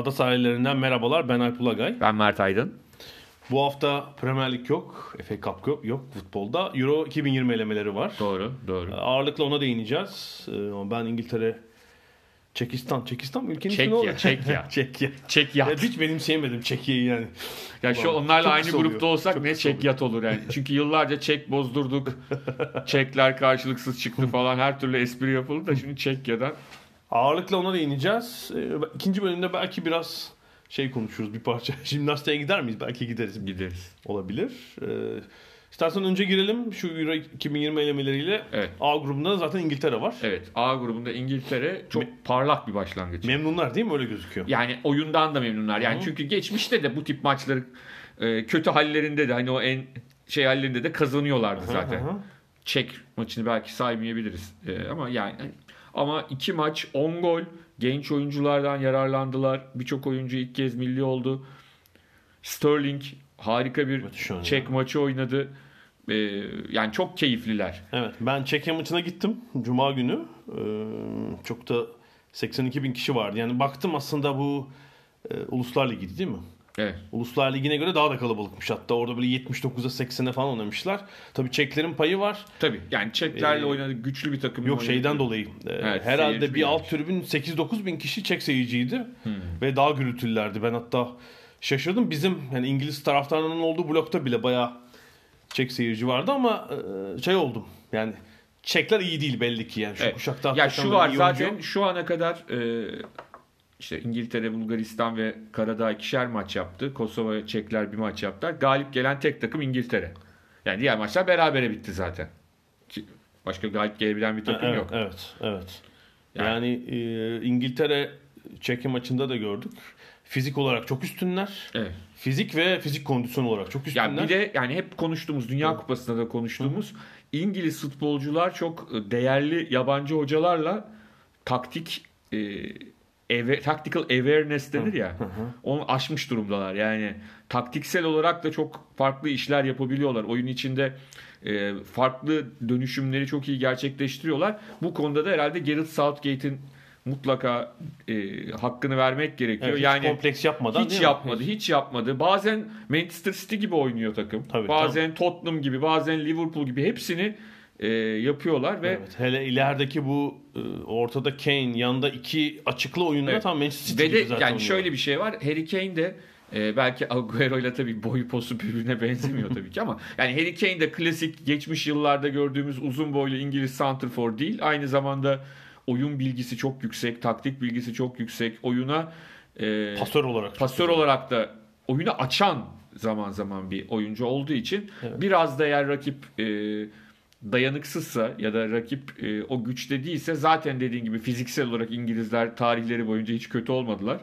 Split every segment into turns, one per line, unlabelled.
Ada sahillerinden merhabalar. Ben Alp Ulagay.
Ben Mert Aydın.
Bu hafta Premier Lig yok, FA Cup yok, yok futbolda. Euro 2020 elemeleri var.
Doğru, doğru.
Ağırlıkla ona değineceğiz. Ee, Ben İngiltere, Çekistan, Çekistan mı ülkenin ismi
Çekya,
oluyor?
Çekya.
Çekya.
Çek
Ya hiç benimseyemedim Çekya'yı yani.
Ya şu onlarla
çok
aynı grupta
oluyor.
olsak
Çok
ne
kısa
çek
oluyor.
yat olur yani. Çünkü yıllarca çek bozdurduk. Çekler karşılıksız çıktı falan. Her türlü espri yapıldı da şimdi Çekya'dan.
Ağırlıkla ona değineceğiz. Ee, İkinci bölümde belki biraz şey konuşuruz bir parça. Jimnastiğe gider miyiz? Belki gideriz.
Gideriz.
olabilir. Ee, istersen önce girelim şu Euro 2020 elemeleriyle.
Evet.
A grubunda da zaten İngiltere var.
Evet A grubunda İngiltere çok parlak bir başlangıç.
Memnunlar değil mi? Öyle gözüküyor.
Yani oyundan da memnunlar. Yani çünkü geçmişte de bu tip maçları e, kötü hallerinde de hani o en şey hallerinde de kazanıyorlardı zaten.
Hı hı.
Çek maçını belki saymayabiliriz. Ee, ama yani ama iki maç 10 gol genç oyunculardan yararlandılar. Birçok oyuncu ilk kez milli oldu. Sterling harika bir çek maçı oynadı. Ee, yani çok keyifliler.
Evet. Ben Çekya maçına gittim. Cuma günü. Ee, çok da 82 bin kişi vardı. Yani baktım aslında bu e, Uluslar Ligi değil mi?
Evet.
Uluslar Ligi'ne göre daha da kalabalıkmış. Hatta orada böyle 79'a 80'e falan oynamışlar. Tabii Çeklerin payı var.
Tabii yani Çeklerle
Ee,
oynadı güçlü bir takım.
Yok
oynadı.
şeyden dolayı. e,
Evet,
herhalde bir alt tribün 8-9 bin kişi Çek seyirciydi.
Hmm.
Ve daha gürültülerdi. Ben hatta şaşırdım. Bizim yani İngiliz taraftarlarının olduğu blokta bile bayağı Çek seyirci vardı ama e, şey oldum. Yani Çekler iyi değil belli ki yani. Şu
Evet.
kuşakta
Ya şu var zaten
oyuncu.
şu ana kadar e, işte İngiltere, Bulgaristan ve Karadağ ikişer maç yaptı. Kosova Çekler bir maç yaptılar. Galip gelen tek takım İngiltere. Yani diğer maçlar berabere bitti zaten. Başka galip gelebilen bir takım
evet,
yok.
Evet, evet.
Yani-
Yani, e, İngiltere Çekya maçında da gördük. Fizik olarak çok üstünler.
Evet.
Fizik ve fizik kondisyon olarak çok üstünler.
Yani bir de yani hep konuştuğumuz Dünya Kupası'nda da konuştuğumuz İngiliz futbolcular çok e, değerli yabancı hocalarla taktik e, ave- tactical awareness denir ya. Onu aşmış durumdalar. Yani taktiksel olarak da çok farklı işler yapabiliyorlar. Oyun içinde e, farklı dönüşümleri çok iyi gerçekleştiriyorlar. Bu konuda da herhalde Gareth Southgate'in mutlaka e, hakkını vermek gerekiyor.
Evet, hiç
yani
kompleks yapmadan
hiç yapmadı, hiç yapmadı. Bazen Manchester City gibi oynuyor takım.
Tabii,
bazen Tottenham gibi, bazen Liverpool gibi hepsini e, yapıyorlar ve
Evet, hele ilerideki bu e, ortada Kane yanında iki açıklı oyunda
Evet.
tam Manchester City
ve
gibi
de
zaten
yani
oynuyor.
şöyle bir şey var. Harry Kane de e, belki Agüero ile tabii boyu posu birbirine benzemiyor tabii ki ama yani Harry Kane de klasik geçmiş yıllarda gördüğümüz uzun boylu İngiliz santrfor değil. Aynı zamanda oyun bilgisi çok yüksek, taktik bilgisi çok yüksek. Oyuna e,
pasör olarak.
pasör olarak da oyunu açan zaman zaman bir oyuncu olduğu için biraz da eğer rakip e, dayanıksızsa ya da rakip e, o güçte değilse zaten dediğin gibi fiziksel olarak İngilizler tarihleri boyunca hiç kötü olmadılar.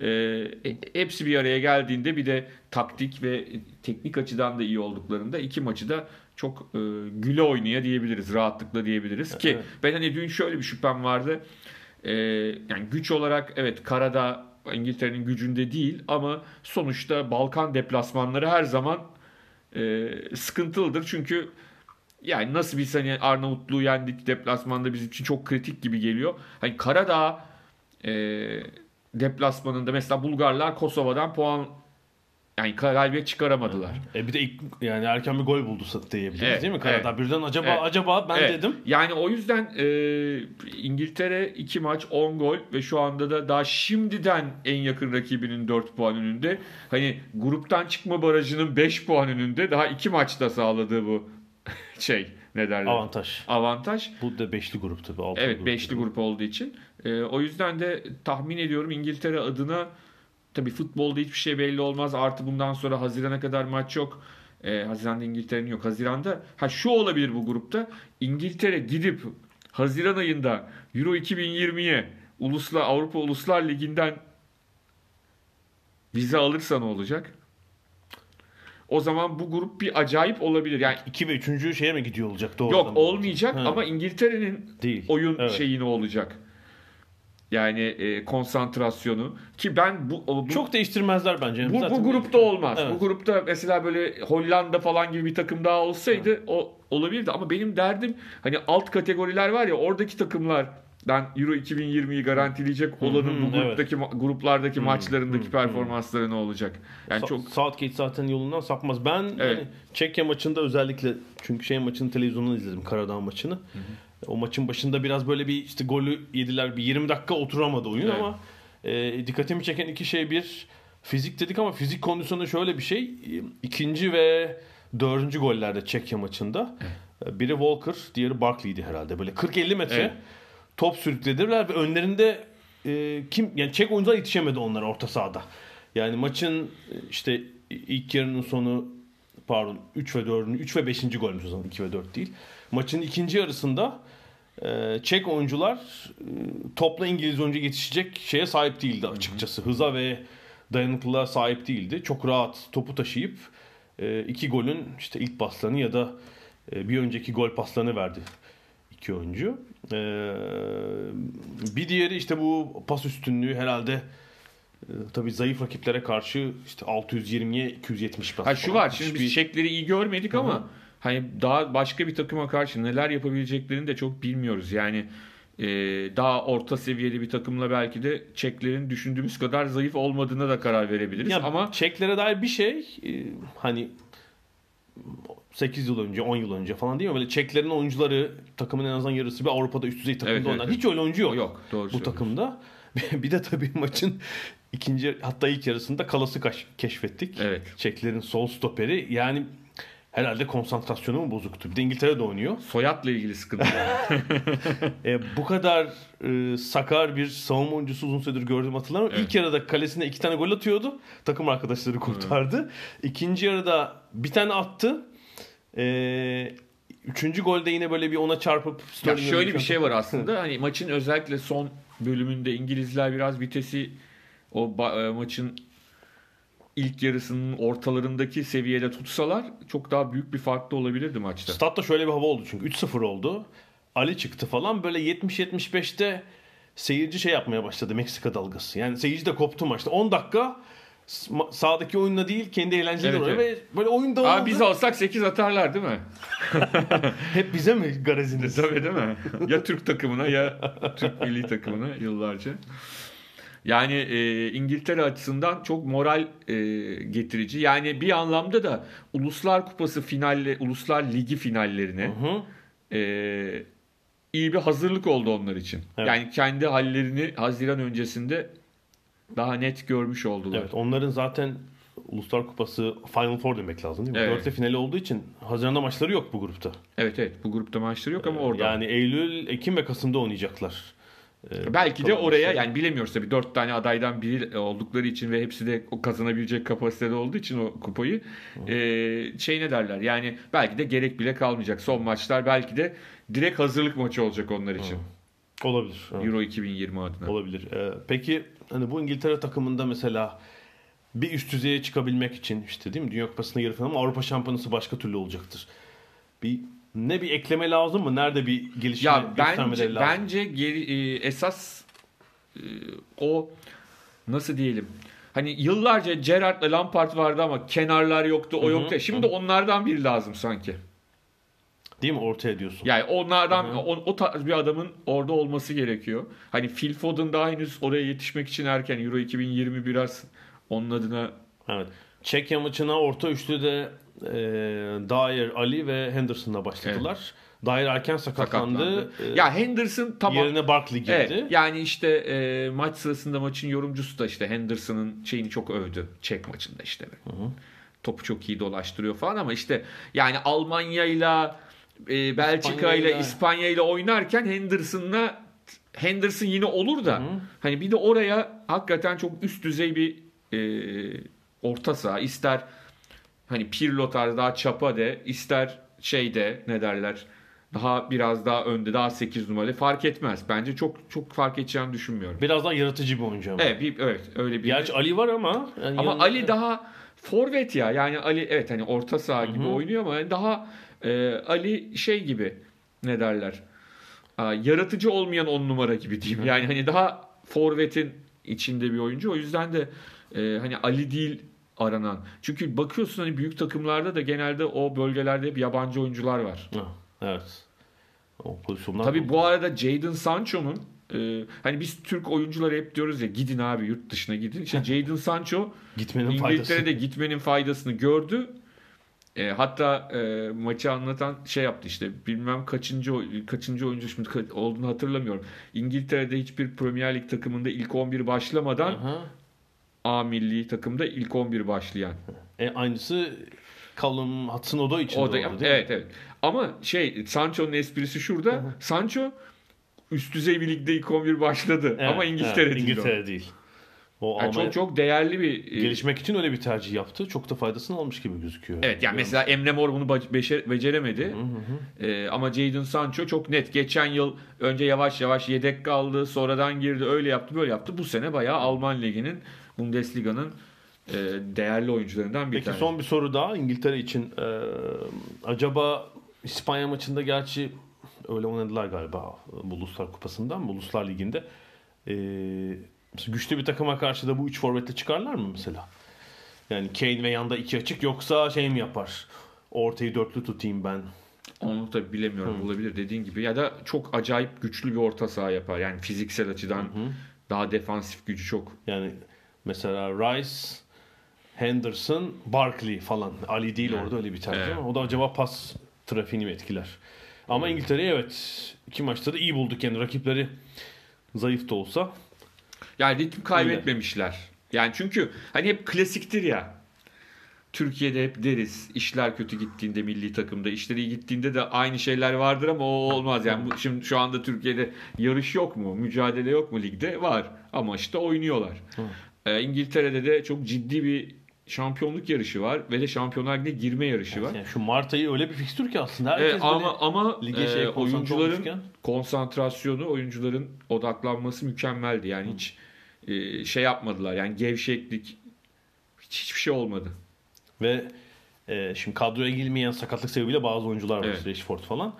E, e, hepsi bir araya geldiğinde bir de taktik ve teknik açıdan da iyi olduklarında iki maçı da çok e, güle oynaya diyebiliriz, rahatlıkla diyebiliriz ki ben hani dün şöyle bir şüphem vardı. E, yani güç olarak evet Karadağ İngiltere'nin gücünde değil ama sonuçta Balkan deplasmanları her zaman e, sıkıntılıdır. Çünkü yani nasıl biz hani Arnavutluğu yendik deplasmanda bizim için çok kritik gibi geliyor. Hani Karadağ e, deplasmanında mesela Bulgarlar Kosova'dan puan yani galibiyet çıkaramadılar.
E bir de ilk, yani erken bir gol buldu diyebiliriz
Evet,
değil mi? Karadağ
evet.
birden acaba
Evet.
acaba ben
Evet.
dedim.
Yani o yüzden e, İngiltere 2 maç 10 gol ve şu anda da daha şimdiden en yakın rakibinin 4 puan önünde. Hani gruptan çıkma barajının 5 puan önünde daha 2 maçta sağladığı bu şey ne derler?
Avantaj.
Avantaj.
Bu da beşli grup tabii. altılı
Evet
grup
beşli grup olduğu için. E, o yüzden de tahmin ediyorum İngiltere adına tabii futbolda hiçbir şey belli olmaz. Artı bundan sonra Haziran'a kadar maç yok. Ee, Haziran'da İngiltere'nin yok. Haziran'da ha şu olabilir bu grupta. İngiltere gidip Haziran ayında Euro 2020'ye Uluslar Avrupa Uluslar Ligi'nden vize alırsa ne olacak? O zaman bu grup bir acayip olabilir. Yani
2 ve 3. şeye mi gidiyor olacak? Doğru.
yok olmayacak
Ha.
ama İngiltere'nin
Değil.
oyun
Evet.
şeyi ne olacak? Yani e, konsantrasyonu ki ben bu, bu
Çok değiştirmezler bence.
bu,
Zaten-
bu grupta olmaz.
Evet.
Bu grupta mesela böyle Hollanda falan gibi bir takım daha olsaydı o olabilirdi ama benim derdim hani alt kategoriler var ya oradaki takımlardan Euro 2020'yi garantileyecek olanın bu gruptaki ma- gruplardaki maçlarındaki
hı,
performansları ne olacak? Yani
Sa-
çok
Southgate zaten yolundan sapmaz. Ben
Evet.
hani Çekya maçında özellikle çünkü şey maçını televizyondan izledim Karadağ maçını. O maçın başında biraz böyle bir işte golü yediler bir 20 dakika oturamadı oyun
Evet.
ama e, dikkatimi çeken iki şey bir fizik dedik ama fizik kondisyonu şöyle bir şey. İkinci ve dördüncü gollerde Çekya maçında e, biri Walker diğeri Barkley'di herhalde. Böyle 40-50 metre
Evet.
Top sürüklediler ve önlerinde e, kim yani Çek oyuncular yetişemedi onlara orta sahada. Yani maçın e, işte ilk yarının sonu pardon 3 ve 4. 3 ve 5. golmüş o zaman 2 ve 4 değil. Maçın ikinci yarısında e, Çek oyuncular e, topla İngiliz oyuncu yetişecek şeye sahip değildi açıkçası. Hıza ve dayanıklılığa sahip değildi. Çok rahat topu taşıyıp e, iki golün işte ilk paslarını ya da e, bir önceki gol paslarını verdi iki oyuncu. E, bir diğeri işte bu pas üstünlüğü herhalde e, tabii zayıf rakiplere karşı işte 620'ye 270 pas.
ha şu var. Şimdi biz
Hiçbir-
Çekleri iyi görmedik ama
Hı hı.
hani daha başka bir takıma karşı neler yapabileceklerini de çok bilmiyoruz. Yani e, daha orta seviyeli bir takımla belki de Çeklerin düşündüğümüz kadar zayıf olmadığına da karar verebiliriz.
Ya
ama
Çeklere dair bir şey e, hani 8 yıl önce 10 yıl önce falan değil mi? Böyle Çeklerin oyuncuları takımın en azından yarısı bir Avrupa'da üst düzey takımda
Evet,
oynar.
evet.
Hiç öyle oyuncu yok.
yok doğru
bu takımda. bir de tabii maçın ikinci hatta ilk yarısında Kalas'ı keşfettik.
Evet.
Çeklerin sol stoperi yani herhalde konsantrasyonu mu bozuktu? Bir de İngiltere'de oynuyor.
Soyadla ilgili sıkıntı.
E, bu kadar e, sakar bir savunma oyuncusu uzun süredir gördüğüm hatırlamıyorum.
Evet.
İlk yarıda kalesine iki tane gol atıyordu. Takım arkadaşları kurtardı. İkinci yarıda bir tane attı. E, üçüncü golde yine böyle bir ona çarpıp
Ya şöyle bir şey var aslında. Hani maçın özellikle son bölümünde İngilizler biraz vitesi o e, maçın ilk yarısının ortalarındaki seviyede tutsalar çok daha büyük bir fark da olabilirdi maçta.
Statta şöyle bir hava oldu çünkü 3-0 oldu. Ali çıktı falan böyle 70-75'te seyirci şey yapmaya başladı Meksika dalgası. Yani seyirci de koptu maçta. 10 dakika sahadaki oyunla değil kendi eğlenceleri
Evet,
oynuyor ve böyle oyun dağıldı.
Abi biz alsak 8 atarlar değil mi?
Hep bize mi gareziniz?
Tabii değil mi? Ya Türk takımına ya Türk milli takımına yıllarca. Yani e, İngiltere açısından çok moral e, getirici. Yani bir anlamda da Uluslar Kupası finalle, Uluslar Ligi finallerine
Hı.
e, iyi bir hazırlık oldu onlar için.
Evet.
Yani kendi hallerini Haziran öncesinde daha net görmüş oldular.
Evet onların zaten Uluslar Kupası Final Four demek lazım değil mi?
Evet.
Dörtte finali olduğu için Haziran'da maçları yok bu grupta.
evet evet bu grupta maçları yok ama orada.
Yani Eylül, Ekim ve Kasım'da oynayacaklar. Ee,
Belki de oraya
maçları.
yani bilemiyoruz tabii dört tane adaydan biri oldukları için ve hepsi de o kazanabilecek kapasitede olduğu için o kupayı e, şey ne derler yani belki de gerek bile kalmayacak. Son maçlar belki de direkt hazırlık maçı olacak onlar için.
olabilir. Evet.
Euro 2020 adına.
Olabilir. Ee, peki hani bu İngiltere takımında mesela bir üst düzeye çıkabilmek için işte değil mi Dünya Kupası'na yarı final ama Avrupa Şampiyonası başka türlü olacaktır. Bir ne bir ekleme lazım mı? Nerede bir gelişme
Ya bence
lazım?
bence geri, e, esas e, o nasıl diyelim? Hani yıllarca Gerrard'la Lampard vardı ama kenarlar yoktu, o yoktu. Şimdi onlardan biri lazım sanki.
Değil mi? Ortaya diyorsun.
Yani onlardan
Hı hı.
o, o tarz bir adamın orada olması gerekiyor. Hani Phil Foden daha henüz oraya yetişmek için erken. Euro 2020 biraz onun adına
Evet. Çekya maçına orta üçlüde e, Dyer, Ali ve Henderson'la başladılar. Dyer erken sakatlandı.
sakatlandı.
E,
ya Henderson tamam.
Yerine Barkley girdi.
Evet, yani işte e, maç sırasında maçın yorumcusu da işte Henderson'ın şeyini çok övdü. Çek maçında işte. Topu çok iyi dolaştırıyor falan ama işte yani Almanya'yla e, Belçika'yla
İspanya'yla-
İspanya'yla oynarken Henderson'la Henderson yine olur da hani bir de oraya hakikaten çok üst düzey bir e, orta saha ister hani Pirlo tarzı daha çapa de ister şeyde ne derler daha biraz daha önde daha 8 numaralı fark etmez. Bence çok çok fark edeceğini düşünmüyorum.
Biraz daha yaratıcı bir oyuncu ama.
Evet, bir, evet öyle bir.
Gerçi Ali var ama. yani
ama
yanında-
Ali daha forvet ya. Yani Ali evet hani orta saha gibi oynuyor ama daha e, Ali şey gibi ne derler? Aa, yaratıcı olmayan on numara gibi diyeyim. Yani hani daha forvetin içinde bir oyuncu. O yüzden de e, hani Ali değil aranan. Çünkü bakıyorsun hani büyük takımlarda da genelde o bölgelerde hep yabancı oyuncular var.
Evet. O pozisyonlar.
Tabii bu arada Jadon Sancho'nun e, hani biz Türk oyuncuları hep diyoruz ya gidin abi yurt dışına gidin. İşte Jadon Sancho
gitmenin faydası.
İngiltere'de gitmenin faydasını gördü. E, hatta e, maçı anlatan şey yaptı işte bilmem kaçıncı kaçıncı oyuncu şimdi ka- olduğunu hatırlamıyorum. İngiltere'de hiçbir Premier Lig takımında ilk 11 başlamadan
Aha.
A milli takımda ilk 11 başlayan.
E, aynısı Callum Hudson-Odoi için
O da
oldu, değil mi?
evet evet. Ama şey Sancho'nun esprisi şurada. Sancho üst düzey bir ligde ilk 11 başladı
Evet,
ama İngiltere
evet,
değil. o.
İngiltere değil. O
Yani çok çok değerli bir e,
gelişmek için öyle bir tercih yaptı. Çok da faydasını almış gibi gözüküyor.
Evet yani mesela Emre Mor bunu bac- beşer- beceremedi. Ee, ama Jadon Sancho çok net. Geçen yıl önce yavaş yavaş yedek kaldı. Sonradan girdi. Öyle yaptı böyle yaptı. Bu sene bayağı Alman Ligi'nin Bundesliga'nın e, değerli oyuncularından bir
Peki
tanesi.
son bir soru daha İngiltere için. Ee, acaba İspanya maçında gerçi öyle oynadılar galiba bu Uluslar Kupası'ndan, Uluslar Ligi'nde. Mesela güçlü bir takıma karşı da bu üç forvetle çıkarlar mı mesela? Yani Kane ve yanda iki açık yoksa şey mi yapar? Ortayı dörtlü tutayım ben.
Onu tabii bilemiyorum. Olabilir dediğin gibi. Ya da çok acayip güçlü bir orta saha yapar. Yani fiziksel açıdan daha defansif gücü çok.
Yani mesela Rice, Henderson, Barkley falan. Ali değil orada öyle bir tercih
Evet.
ama o da acaba pas trafiğini mi etkiler? Ama İngiltere'yi evet iki maçta da iyi bulduk yani rakipleri zayıf da olsa.
Yani ritim kaybetmemişler. Yani çünkü hani hep klasiktir ya. Türkiye'de hep deriz işler kötü gittiğinde milli takımda işleri iyi gittiğinde de aynı şeyler vardır ama o olmaz yani bu, şimdi şu anda Türkiye'de yarış yok mu mücadele yok mu ligde var ama işte oynuyorlar Ee, İngiltere'de de çok ciddi bir şampiyonluk yarışı var ve de Şampiyonlar Ligi'ne girme yarışı var.
Yani şu Mart ayı öyle bir fikstür ki aslında herkes böyle
ama ama
lige şey
e,
konsantre
oyuncuların
olmuşken-
konsantrasyonu, oyuncuların odaklanması mükemmeldi. Yani hiç e, şey yapmadılar. Yani gevşeklik hiç hiçbir şey olmadı.
Ve e, şimdi kadroya girmeyen sakatlık sebebiyle bazı oyuncular var.
Evet.
Rashford falan.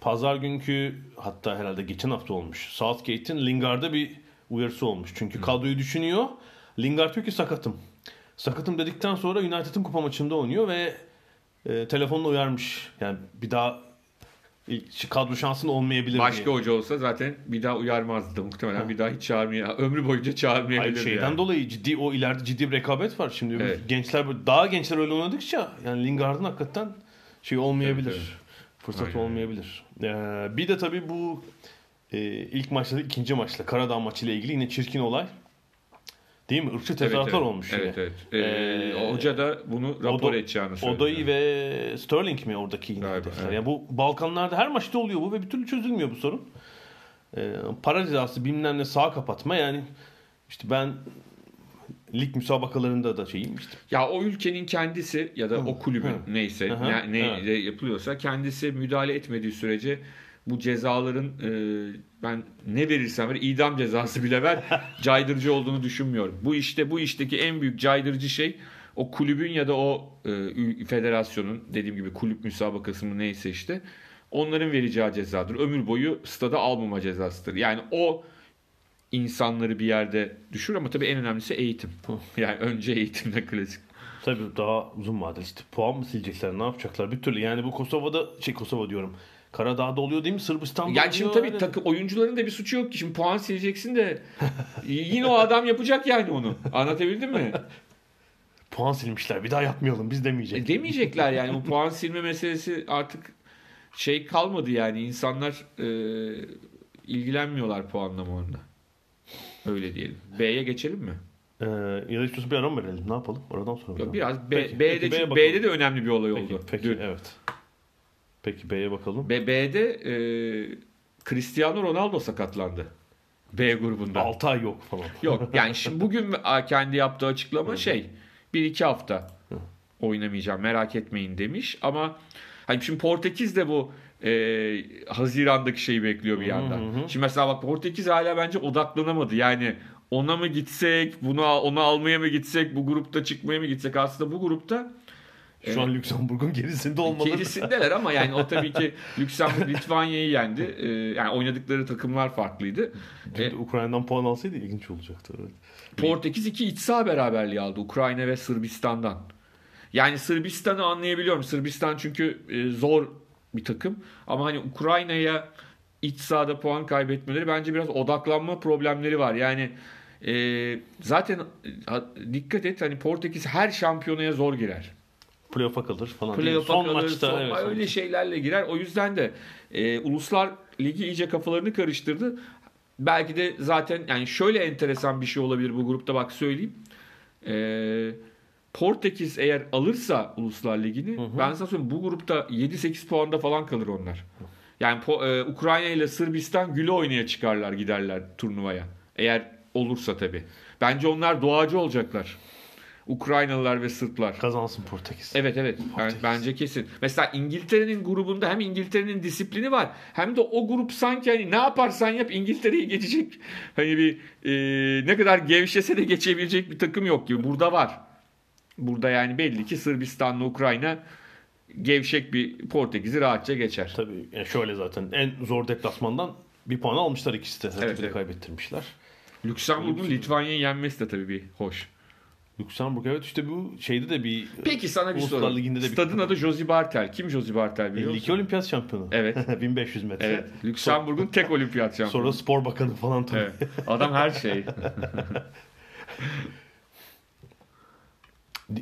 Pazar günkü hatta herhalde geçen hafta olmuş. Southgate'in Lingard'a bir uyarısı olmuş. Çünkü kadroyu düşünüyor. Lingard diyor ki sakatım. Sakatım dedikten sonra United'ın kupa maçında oynuyor ve e, telefonla uyarmış. Yani bir daha kadro şansın olmayabilir
Başka
diye.
hoca olsa zaten bir daha uyarmazdı muhtemelen bir daha hiç çağırmaya ömrü boyunca çağırmayabilirdi.
Hayır, şeyden
yani.
dolayı ciddi o ileride ciddi bir rekabet var. Şimdi
Evet.
gençler daha gençler öyle oynadıkça yani Lingard'ın hakikaten şey olmayabilir.
Evet, evet.
Fırsatı
Aynen.
olmayabilir. Ee, bir de tabii bu e, ilk maçta da ikinci maçla Karadağ maçıyla ilgili yine çirkin olay. Değil mi? Irkçı
Evet,
tezahüratlar
evet.
olmuş
Evet
yine.
evet. Ee,
Ee,
hoca da bunu rapor
Odo-
edeceğini söyledi.
Odoi ve Sterling mi oradaki yine
Galiba, evet.
Yani bu Balkanlarda her maçta oluyor bu ve bir türlü çözülmüyor bu sorun. Ee, para cezası bilmem ne sağ kapatma yani işte ben lig müsabakalarında da şeyim işte.
Ya o ülkenin kendisi ya da o kulübün
Hı.
neyse
Hı hı.
ne, ne
Evet.
yapılıyorsa kendisi müdahale etmediği sürece bu cezaların e, ben ne verirsem ver idam cezası bile ver caydırıcı olduğunu düşünmüyorum. Bu işte bu işteki en büyük caydırıcı şey o kulübün ya da o e, federasyonun dediğim gibi kulüp müsabakası mı neyse işte onların vereceği cezadır. Ömür boyu stada almama cezasıdır. Yani o insanları bir yerde düşür ama tabii en önemlisi eğitim. Yani önce eğitimde klasik.
Tabii daha uzun vadeli işte puan mı silecekler ne yapacaklar bir türlü yani bu Kosova'da şey Kosova diyorum Karadağ'da oluyor değil mi Sırbistan'da
Yani şimdi tabii
öyle.
takım oyuncuların da bir suçu yok ki. Şimdi puan sileceksin de yine o adam yapacak yani onu. Anlatabildim mi?
puan silmişler bir daha yapmayalım biz demeyecek.
E, demeyecekler yani bu puan silme meselesi artık şey kalmadı yani insanlar e, ilgilenmiyorlar puanlamalarına. Öyle diyelim. B'ye geçelim mi?
Ee, ya da istiyorsan bir ara mı verelim ne yapalım oradan sonra.
Ya biraz B,
Peki,
B'de
peki, B'ye.
B'de de önemli bir olay
Peki,
oldu.
peki
Dün.
evet. Peki B'ye bakalım.
B, B'de e, Cristiano Ronaldo sakatlandı. B grubunda.
6 ay yok falan.
Yok yani şimdi bugün kendi yaptığı açıklama şey 1-2 hafta oynamayacağım merak etmeyin demiş ama hani şimdi Portekiz de bu e, Haziran'daki şeyi bekliyor bir yandan. Şimdi mesela bak Portekiz hala bence odaklanamadı. Yani ona mı gitsek, bunu onu almaya mı gitsek, bu grupta çıkmaya mı gitsek? Aslında bu grupta
Şu an Lüksemburg'un gerisinde olmalı.
Gerisindeler ama yani o tabii ki Lüksemburg Litvanya'yı yendi. Ee, yani oynadıkları takımlar farklıydı.
Şimdi Ukrayna'dan puan alsaydı ilginç olacaktı. Evet.
Portekiz iki iç saha beraberliği aldı Ukrayna ve Sırbistan'dan. Yani Sırbistan'ı anlayabiliyorum. Sırbistan çünkü e, zor bir takım. Ama hani Ukrayna'ya iç sahada puan kaybetmeleri bence biraz odaklanma problemleri var. Yani e, zaten e, dikkat et hani Portekiz her şampiyonaya zor girer.
Playoff'a kalır falan.
Playoff'a
son
kalır,
maçta
son-
evet,
öyle şeylerle girer. O yüzden de e, Uluslar Ligi iyice kafalarını karıştırdı. Belki de zaten yani şöyle enteresan bir şey olabilir bu grupta bak söyleyeyim. E, Portekiz eğer alırsa Uluslar Ligi'ni ben sana söyleyeyim bu grupta 7-8 puanda falan kalır onlar. Yani e, Ukrayna ile Sırbistan güle oynaya çıkarlar giderler turnuvaya. Eğer olursa tabii. Bence onlar doğacı olacaklar. Ukraynalılar ve Sırplar.
Kazansın Portekiz.
Evet evet ben, bence kesin. Mesela İngiltere'nin grubunda hem İngiltere'nin disiplini var hem de o grup sanki hani ne yaparsan yap İngiltere'yi geçecek. Hani bir e, ne kadar gevşese de geçebilecek bir takım yok gibi. Burada var. Burada yani belli ki Sırbistan'la Ukrayna gevşek bir Portekiz'i rahatça geçer.
Tabii yani şöyle zaten en zor deplasmandan bir puan almışlar ikisi de.
Evet, evet.
kaybettirmişler.
Lüksemburg'un Litvanya'yı yenmesi de tabii bir hoş.
Lüksemburg evet işte bu şeyde de bir
Peki sana bir soru.
Ligi'nde de bir
Stadın adı Josie Bartel. Kim Josie Bartel biliyor
52
musun?
olimpiyat şampiyonu.
Evet.
1500 metre.
Evet. Lüksemburg'un tek olimpiyat şampiyonu.
Sonra spor bakanı falan tabii.
Evet. Adam her şey.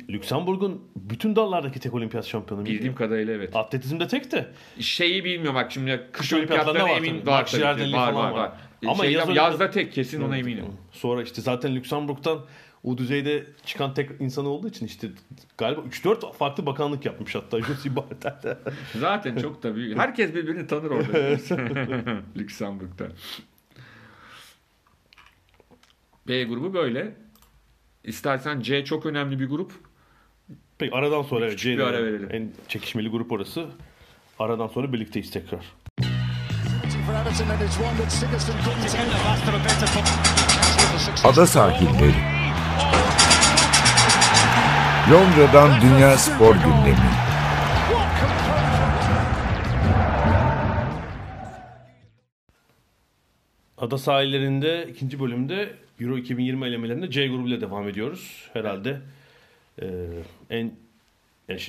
Lüksemburg'un bütün dallardaki tek olimpiyat şampiyonu.
Bildiğim kadarıyla evet.
Atletizmde tek de.
Şeyi bilmiyorum bak şimdi kış
Kış
olimpiyatlarına
var
emin var tabii. Var, var,
var.
var.
Ama
Ama
yaz
yazda tek kesin ona eminim.
Sonra işte zaten Lüksemburg'dan o düzeyde çıkan tek insan olduğu için işte galiba 3-4 farklı bakanlık yapmış hatta Josie Bartel.
Zaten çok da büyük. Herkes birbirini tanır orada. Lüksemburg'da. B grubu böyle. İstersen C çok önemli bir grup.
Peki aradan sonra evet,
Küçük bir
C'de
ara verelim.
En çekişmeli grup orası. Aradan sonra birlikteyiz tekrar.
for Everton
Londra'dan Dünya Spor Gündemi.
Ada sahillerinde ikinci bölümde Euro 2020 elemelerinde C grubuyla devam ediyoruz. Herhalde e, en yani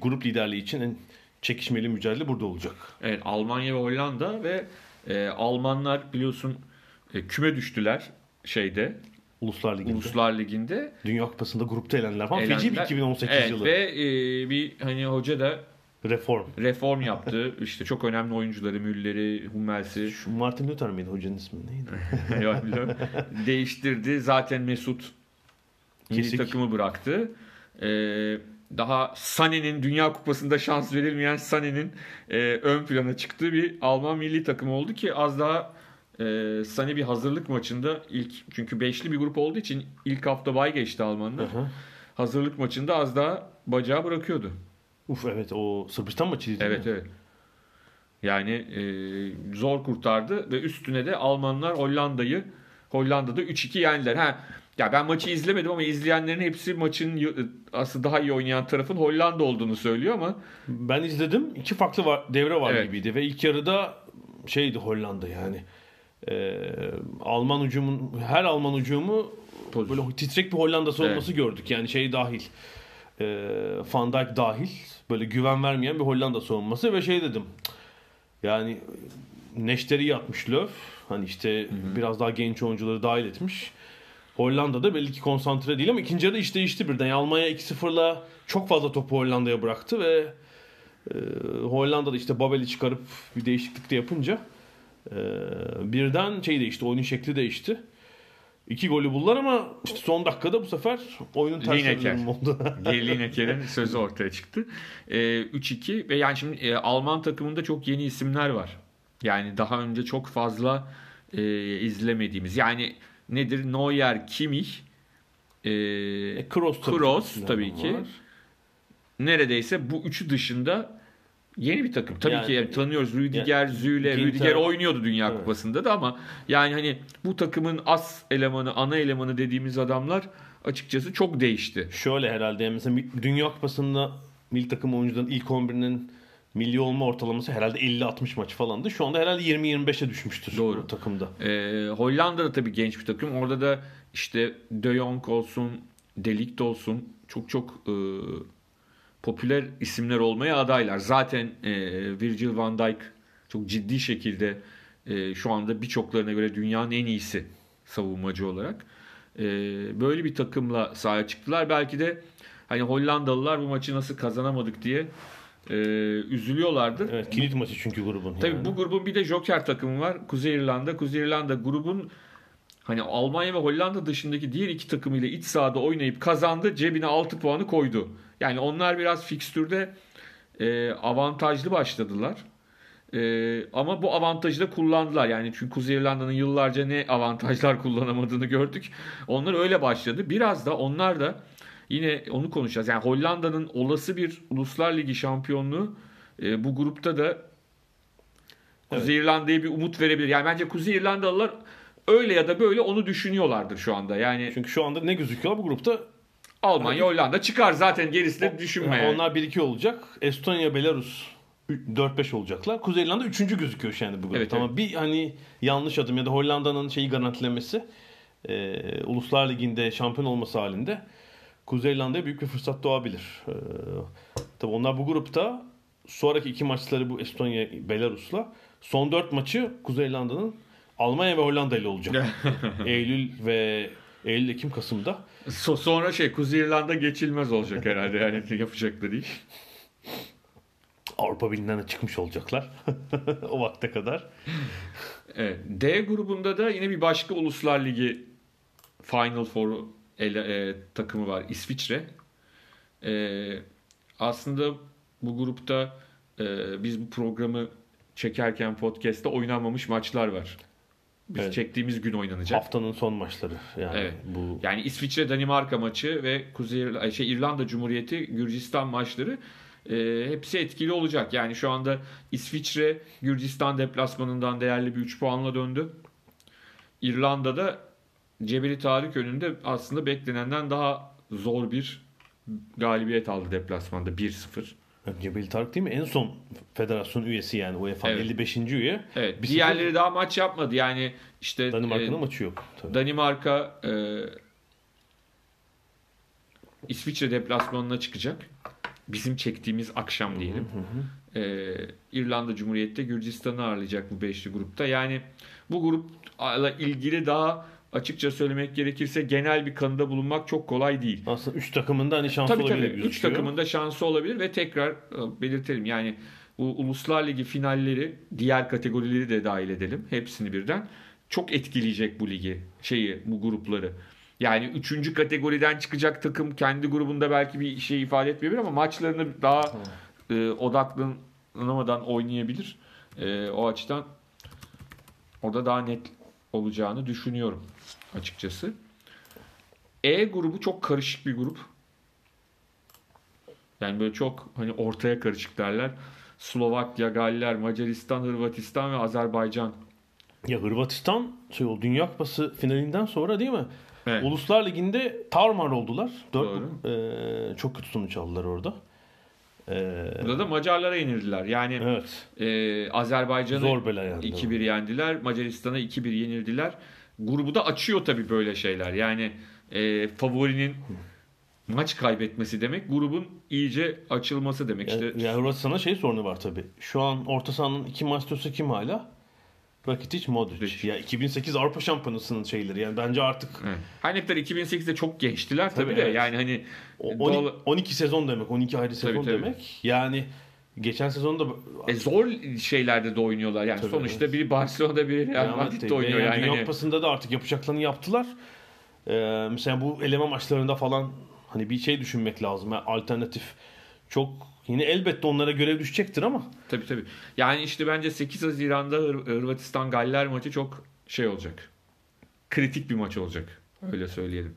grup liderliği için en çekişmeli mücadele burada olacak.
Evet Almanya ve Hollanda ve e, Almanlar biliyorsun e, küme düştüler şeyde
Uluslar Ligi'nde.
Uluslar Ligi'nde.
Dünya Kupası'nda grupta elenenler falan. Feci bir
Elendiler.
2018
evet,
yılı.
Ve e, bir hani hoca da
Reform.
reform yaptı. İşte çok önemli oyuncuları Müller'i, Hummels'i
Şu Martin Luther miydi hocanın ismi neydi?
Yok, biliyorum. değiştirdi. Zaten Mesut milli
Kesik.
takımı bıraktı. Ee, daha Sané'nin Dünya Kupası'nda şans verilmeyen Sané'nin e, ön plana çıktığı bir Alman milli takımı oldu ki az daha e, Sané bir hazırlık maçında ilk çünkü beşli bir grup olduğu için ilk hafta bay geçti Almanlar.
Hı hı.
hazırlık maçında az daha bacağı bırakıyordu.
Uf evet o Sırbistan maçıydı
Evet
mi?
evet. Yani e, zor kurtardı ve üstüne de Almanlar Hollanda'yı Hollanda'da 3-2 yendiler. Ha ya ben maçı izlemedim ama izleyenlerin hepsi maçın aslında daha iyi oynayan tarafın Hollanda olduğunu söylüyor ama
Ben izledim. İki farklı var, devre var
Evet.
gibiydi ve ilk yarıda şeydi Hollanda yani. Ee, Alman ucumun her Alman ucumu
Pozisyon.
böyle titrek bir Hollanda savunması gördük. Yani şey dahil. Ee, Van Dijk dahil. Böyle güven vermeyen bir Hollanda savunması ve şey dedim. Yani neşteri yatmış Löw. Hani işte biraz daha genç oyuncuları dahil etmiş. Hollanda'da belli ki konsantre değil ama ikinci yarıda iş değişti birden. Yani Almanya 2-0'la çok fazla topu Hollanda'ya bıraktı ve e, Hollanda'da işte Babel'i çıkarıp bir değişiklik de yapınca e, birden şey değişti. Oyunun şekli değişti. İki golü buldular ama işte son dakikada bu sefer oyunun ters
Lineker.
dönümü oldu.
Gerli Neker'in sözü ortaya çıktı. E, 3-2 ve yani şimdi e, Alman takımında çok yeni isimler var. Yani daha önce çok fazla e, izlemediğimiz. Yani nedir? Neuer, Kimmich, e,
E, Kroos tabii,
Kroos
ki.
tabii ki.
Var.
neredeyse bu üçü dışında yeni bir takım. Tabii
Yani-
ki yani tanıyoruz Rüdiger,
Yani
Züle. Rüdiger oynuyordu Dünya
Evet.
Kupası'nda da ama yani hani bu takımın as elemanı, ana elemanı dediğimiz adamlar açıkçası çok değişti.
Şöyle herhalde yani mesela Dünya Kupası'nda milli takım oyuncuların ilk 11'inin milli olma ortalaması herhalde 50-60 maç falandı. Şu anda herhalde 20-25'e düşmüştür
Doğru.
takımda.
Ee, Hollanda da tabii genç bir takım. Orada da işte De Jong olsun, De Ligt olsun çok çok e, popüler isimler olmaya adaylar. Zaten e, Virgil van Dijk çok ciddi şekilde e, şu anda birçoklarına göre dünyanın en iyisi savunmacı olarak. E, böyle bir takımla sahaya çıktılar. Belki de hani Hollandalılar bu maçı nasıl kazanamadık diye e, üzülüyorlardır.
Evet kilit maçı çünkü grubun.
Tabii
yani.
bu grubun bir de Joker takımı var. Kuzey İrlanda. Kuzey İrlanda grubun hani Almanya ve Hollanda dışındaki diğer iki takımıyla iç sahada oynayıp kazandı. Cebine 6 puanı koydu. Yani onlar biraz fikstürde e, avantajlı başladılar. E, ama bu avantajı da kullandılar. Yani çünkü Kuzey İrlanda'nın yıllarca ne avantajlar kullanamadığını gördük. Onlar öyle başladı. Biraz da onlar da yine onu konuşacağız. Yani Hollanda'nın olası bir Uluslar Ligi şampiyonluğu e, bu grupta da Kuzey İrlanda'ya bir umut verebilir. Yani bence Kuzey İrlandalılar öyle ya da böyle onu düşünüyorlardır şu anda. Yani
Çünkü şu anda ne gözüküyor bu grupta?
Almanya, Hollanda çıkar zaten gerisi de düşünme.
Yani. Onlar 1-2 olacak. Estonya, Belarus 4-5 olacaklar. Kuzey İrlanda 3. gözüküyor anda bu grupta.
Evet,
Ama bir hani yanlış adım ya da Hollanda'nın şeyi garantilemesi e, Uluslar Ligi'nde şampiyon olması halinde Kuzey İrlanda'ya büyük bir fırsat doğabilir. E, tabii onlar bu grupta sonraki iki maçları bu Estonya, Belarus'la son 4 maçı Kuzey İrlanda'nın Almanya ve Hollanda ile olacak. Eylül ve Eylül, Ekim, Kasım'da.
So- sonra şey Kuzey İrlanda geçilmez olacak herhalde yani yapacakları iş.
Avrupa Birliği'nden de çıkmış olacaklar. o vakte kadar.
Evet. D grubunda da yine bir başka Uluslar Ligi Final Four ele- e, takımı var. İsviçre. E, aslında bu grupta e, biz bu programı çekerken podcast'te oynanmamış maçlar var. Biz
Evet.
çektiğimiz gün oynanacak.
Haftanın son maçları. Yani
Evet.
bu
Yani İsviçre Danimarka maçı ve Kuzey İrla- şey İrlanda Cumhuriyeti Gürcistan maçları e, hepsi etkili olacak. Yani şu anda İsviçre Gürcistan deplasmanından değerli bir 3 puanla döndü. İrlanda'da Cebeli Tarık önünde aslında beklenenden daha zor bir galibiyet aldı deplasmanda 1-0.
Cebeli Tarık değil mi? En son federasyon üyesi yani UEFA'nın
Evet.
55. üye.
Evet.
Bir
diğerleri daha maç yapmadı. Yani işte
Danimarka'nın
e,
maçı yok. Tabii.
Danimarka e, İsviçre deplasmanına çıkacak. Bizim çektiğimiz akşam diyelim. E, İrlanda Cumhuriyeti de Gürcistan'ı ağırlayacak bu beşli grupta. Yani bu grupla ilgili daha açıkça söylemek gerekirse genel bir kanıda bulunmak çok kolay değil.
Aslında 3 takımın da hani şansı
Tabii
olabilir
tabii.
gözüküyor.
Üç takımın da şansı olabilir ve tekrar e, belirtelim. Yani bu Uluslar Ligi finalleri, diğer kategorileri de dahil edelim. Hepsini birden. Çok etkileyecek bu ligi, şeyi, bu grupları. Yani üçüncü kategoriden çıkacak takım kendi grubunda belki bir şey ifade etmeyebilir ama maçlarını daha e, odaklanamadan oynayabilir. E, o açıdan orada daha net olacağını düşünüyorum açıkçası. E grubu çok karışık bir grup. Yani böyle çok hani ortaya karışık derler. Slovakya, Galler, Macaristan, Hırvatistan ve Azerbaycan.
Ya Hırvatistan şey oldu Dünya Kupası finalinden sonra değil mi?
Evet.
Uluslar Ligi'nde tarmar oldular. Dört,
Doğru.
Eee, çok kötü sonuç aldılar orada. Eee,
Burada da Macarlara yenildiler. Yani
evet.
e, Azerbaycan'ı
Zor bela yani.
2-1 yendiler. Macaristan'a 2-1 yenildiler. Grubu da açıyor tabii böyle şeyler. Yani e, favorinin maç kaybetmesi demek grubun iyice açılması demek.
Ya,
İşte
ya Hırvatistan'ın şey sorunu var tabii. Şu an orta sahanın iki maçtosu kim hala? Rakitic, Modric. Ya 2008 Avrupa Şampiyonası'nın şeyleri. Yani bence artık
Evet. Her ne kadar 2008'de çok gençtiler tabii,
Tabii,
de.
evet.
Yani hani
o-
doğal-
12, 12 sezon demek. 12 ayrı sezon
tabii.
demek. Yani geçen sezonda
e, zor şeylerde de oynuyorlar. Yani
Tabii,
sonuçta biri Barcelona'da biri Real Madrid'de oynuyor.
yani
Yani,
Dünya
hani-
Kupası'nda da artık yapacaklarını yaptılar. Ee, mesela bu eleme maçlarında falan hani bir şey düşünmek lazım. Yani alternatif çok yine elbette onlara görev düşecektir ama
Tabii tabii. Yani işte bence 8 Haziran'da Hır- Hırvatistan Galler maçı çok şey olacak. Kritik bir maç olacak. Öyle söyleyelim.